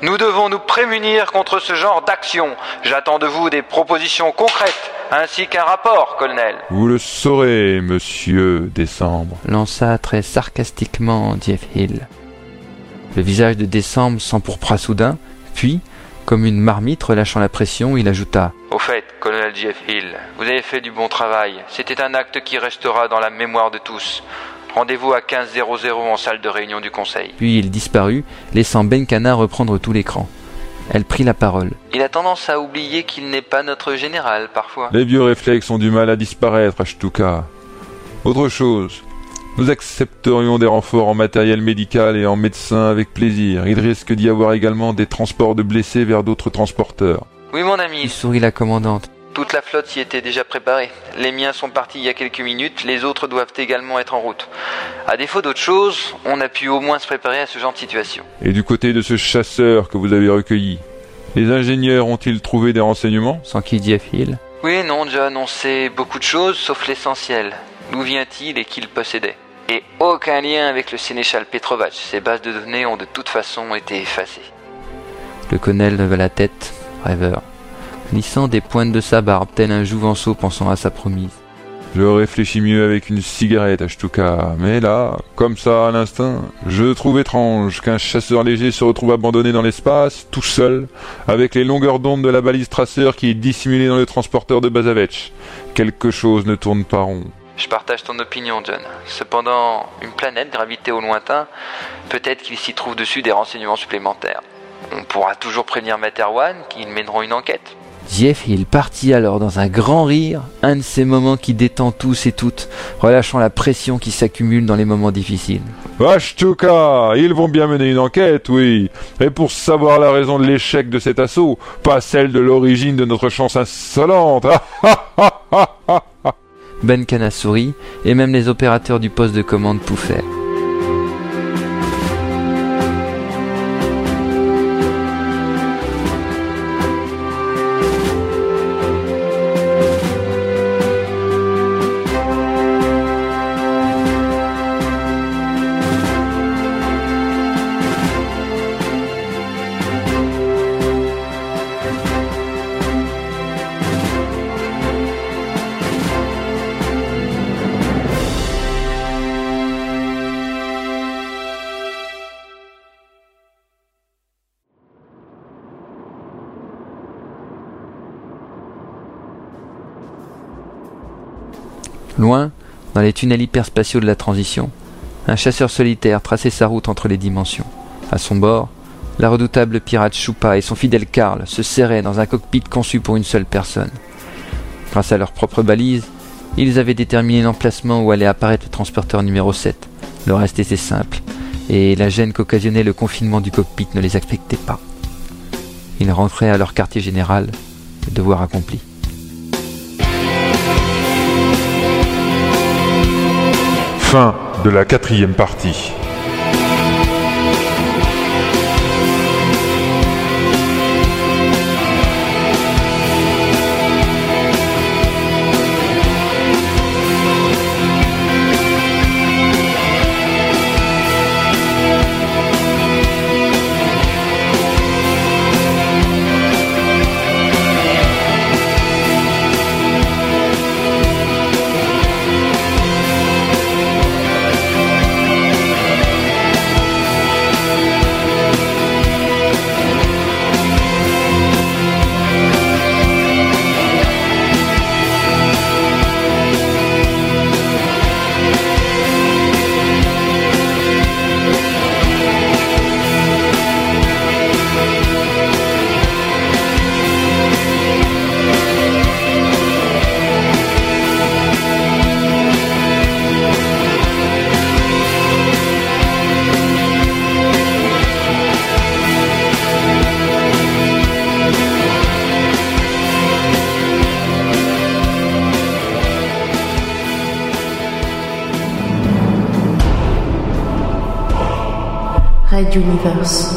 Nous devons nous prémunir contre ce genre d'action. J'attends de vous des propositions concrètes, ainsi qu'un rapport, colonel. Vous le saurez, monsieur Décembre. Lança très sarcastiquement Jeff Hill. Le visage de Décembre s'empourpra soudain, puis, comme une marmite relâchant la pression, il ajouta Au fait, colonel Jeff Hill, vous avez fait du bon travail. C'était un acte qui restera dans la mémoire de tous. Rendez-vous à 15.00 en salle de réunion du conseil. Puis il disparut, laissant Benkana reprendre tout l'écran. Elle prit la parole. Il a tendance à oublier qu'il n'est pas notre général parfois. Les vieux réflexes ont du mal à disparaître, Ashtuka. Autre chose, nous accepterions des renforts en matériel médical et en médecins avec plaisir. Il risque d'y avoir également des transports de blessés vers d'autres transporteurs. Oui, mon ami, Il sourit la commandante. Toute la flotte y était déjà préparée. Les miens sont partis il y a quelques minutes, les autres doivent également être en route. À défaut d'autre chose, on a pu au moins se préparer à ce genre de situation. Et du côté de ce chasseur que vous avez recueilli, les ingénieurs ont-ils trouvé des renseignements? Sans qui Jeff Hill Oui, non, John, on sait beaucoup de choses, sauf l'essentiel. D'où vient-il et qui le possédait? Et aucun lien avec le sénéchal Petrovac. Ces bases de données ont de toute façon été effacées. Le colonel leva la tête, rêveur, lissant des pointes de sa barbe, tel un jouvenceau pensant à sa promise. Je réfléchis mieux avec une cigarette, Ashtuka. Mais là, comme ça, à l'instinct, je trouve étrange qu'un chasseur léger se retrouve abandonné dans l'espace, tout seul, avec les longueurs d'onde de la balise traceur qui est dissimulée dans le transporteur de Bazavech. Quelque chose ne tourne pas rond. Je partage ton opinion, John. Cependant, une planète gravitée au lointain, peut-être qu'il s'y trouve dessus des renseignements supplémentaires. On pourra toujours prévenir Materwan qu'ils mèneront une enquête. Jeff, il partit alors dans un grand rire, un de ces moments qui détend tous et toutes, relâchant la pression qui s'accumule dans les moments difficiles. Ashtuka, ils vont bien mener une enquête, oui. Et pour savoir la raison de l'échec de cet assaut, pas celle de l'origine de notre chance insolente. Ben Kana sourit, et même les opérateurs du poste de commande pouffèrent. Loin, dans les tunnels hyperspatiaux de la transition, un chasseur solitaire traçait sa route entre les dimensions. À son bord, la redoutable pirate Chupa et son fidèle Karl se serraient dans un cockpit conçu pour une seule personne. Grâce à leurs propres balises, ils avaient déterminé l'emplacement où allait apparaître le transporteur numéro 7. Le reste était simple, et la gêne qu'occasionnait le confinement du cockpit ne les affectait pas. Ils rentraient à leur quartier général, le devoir accompli. Fin de la quatrième partie. Universe à suivre.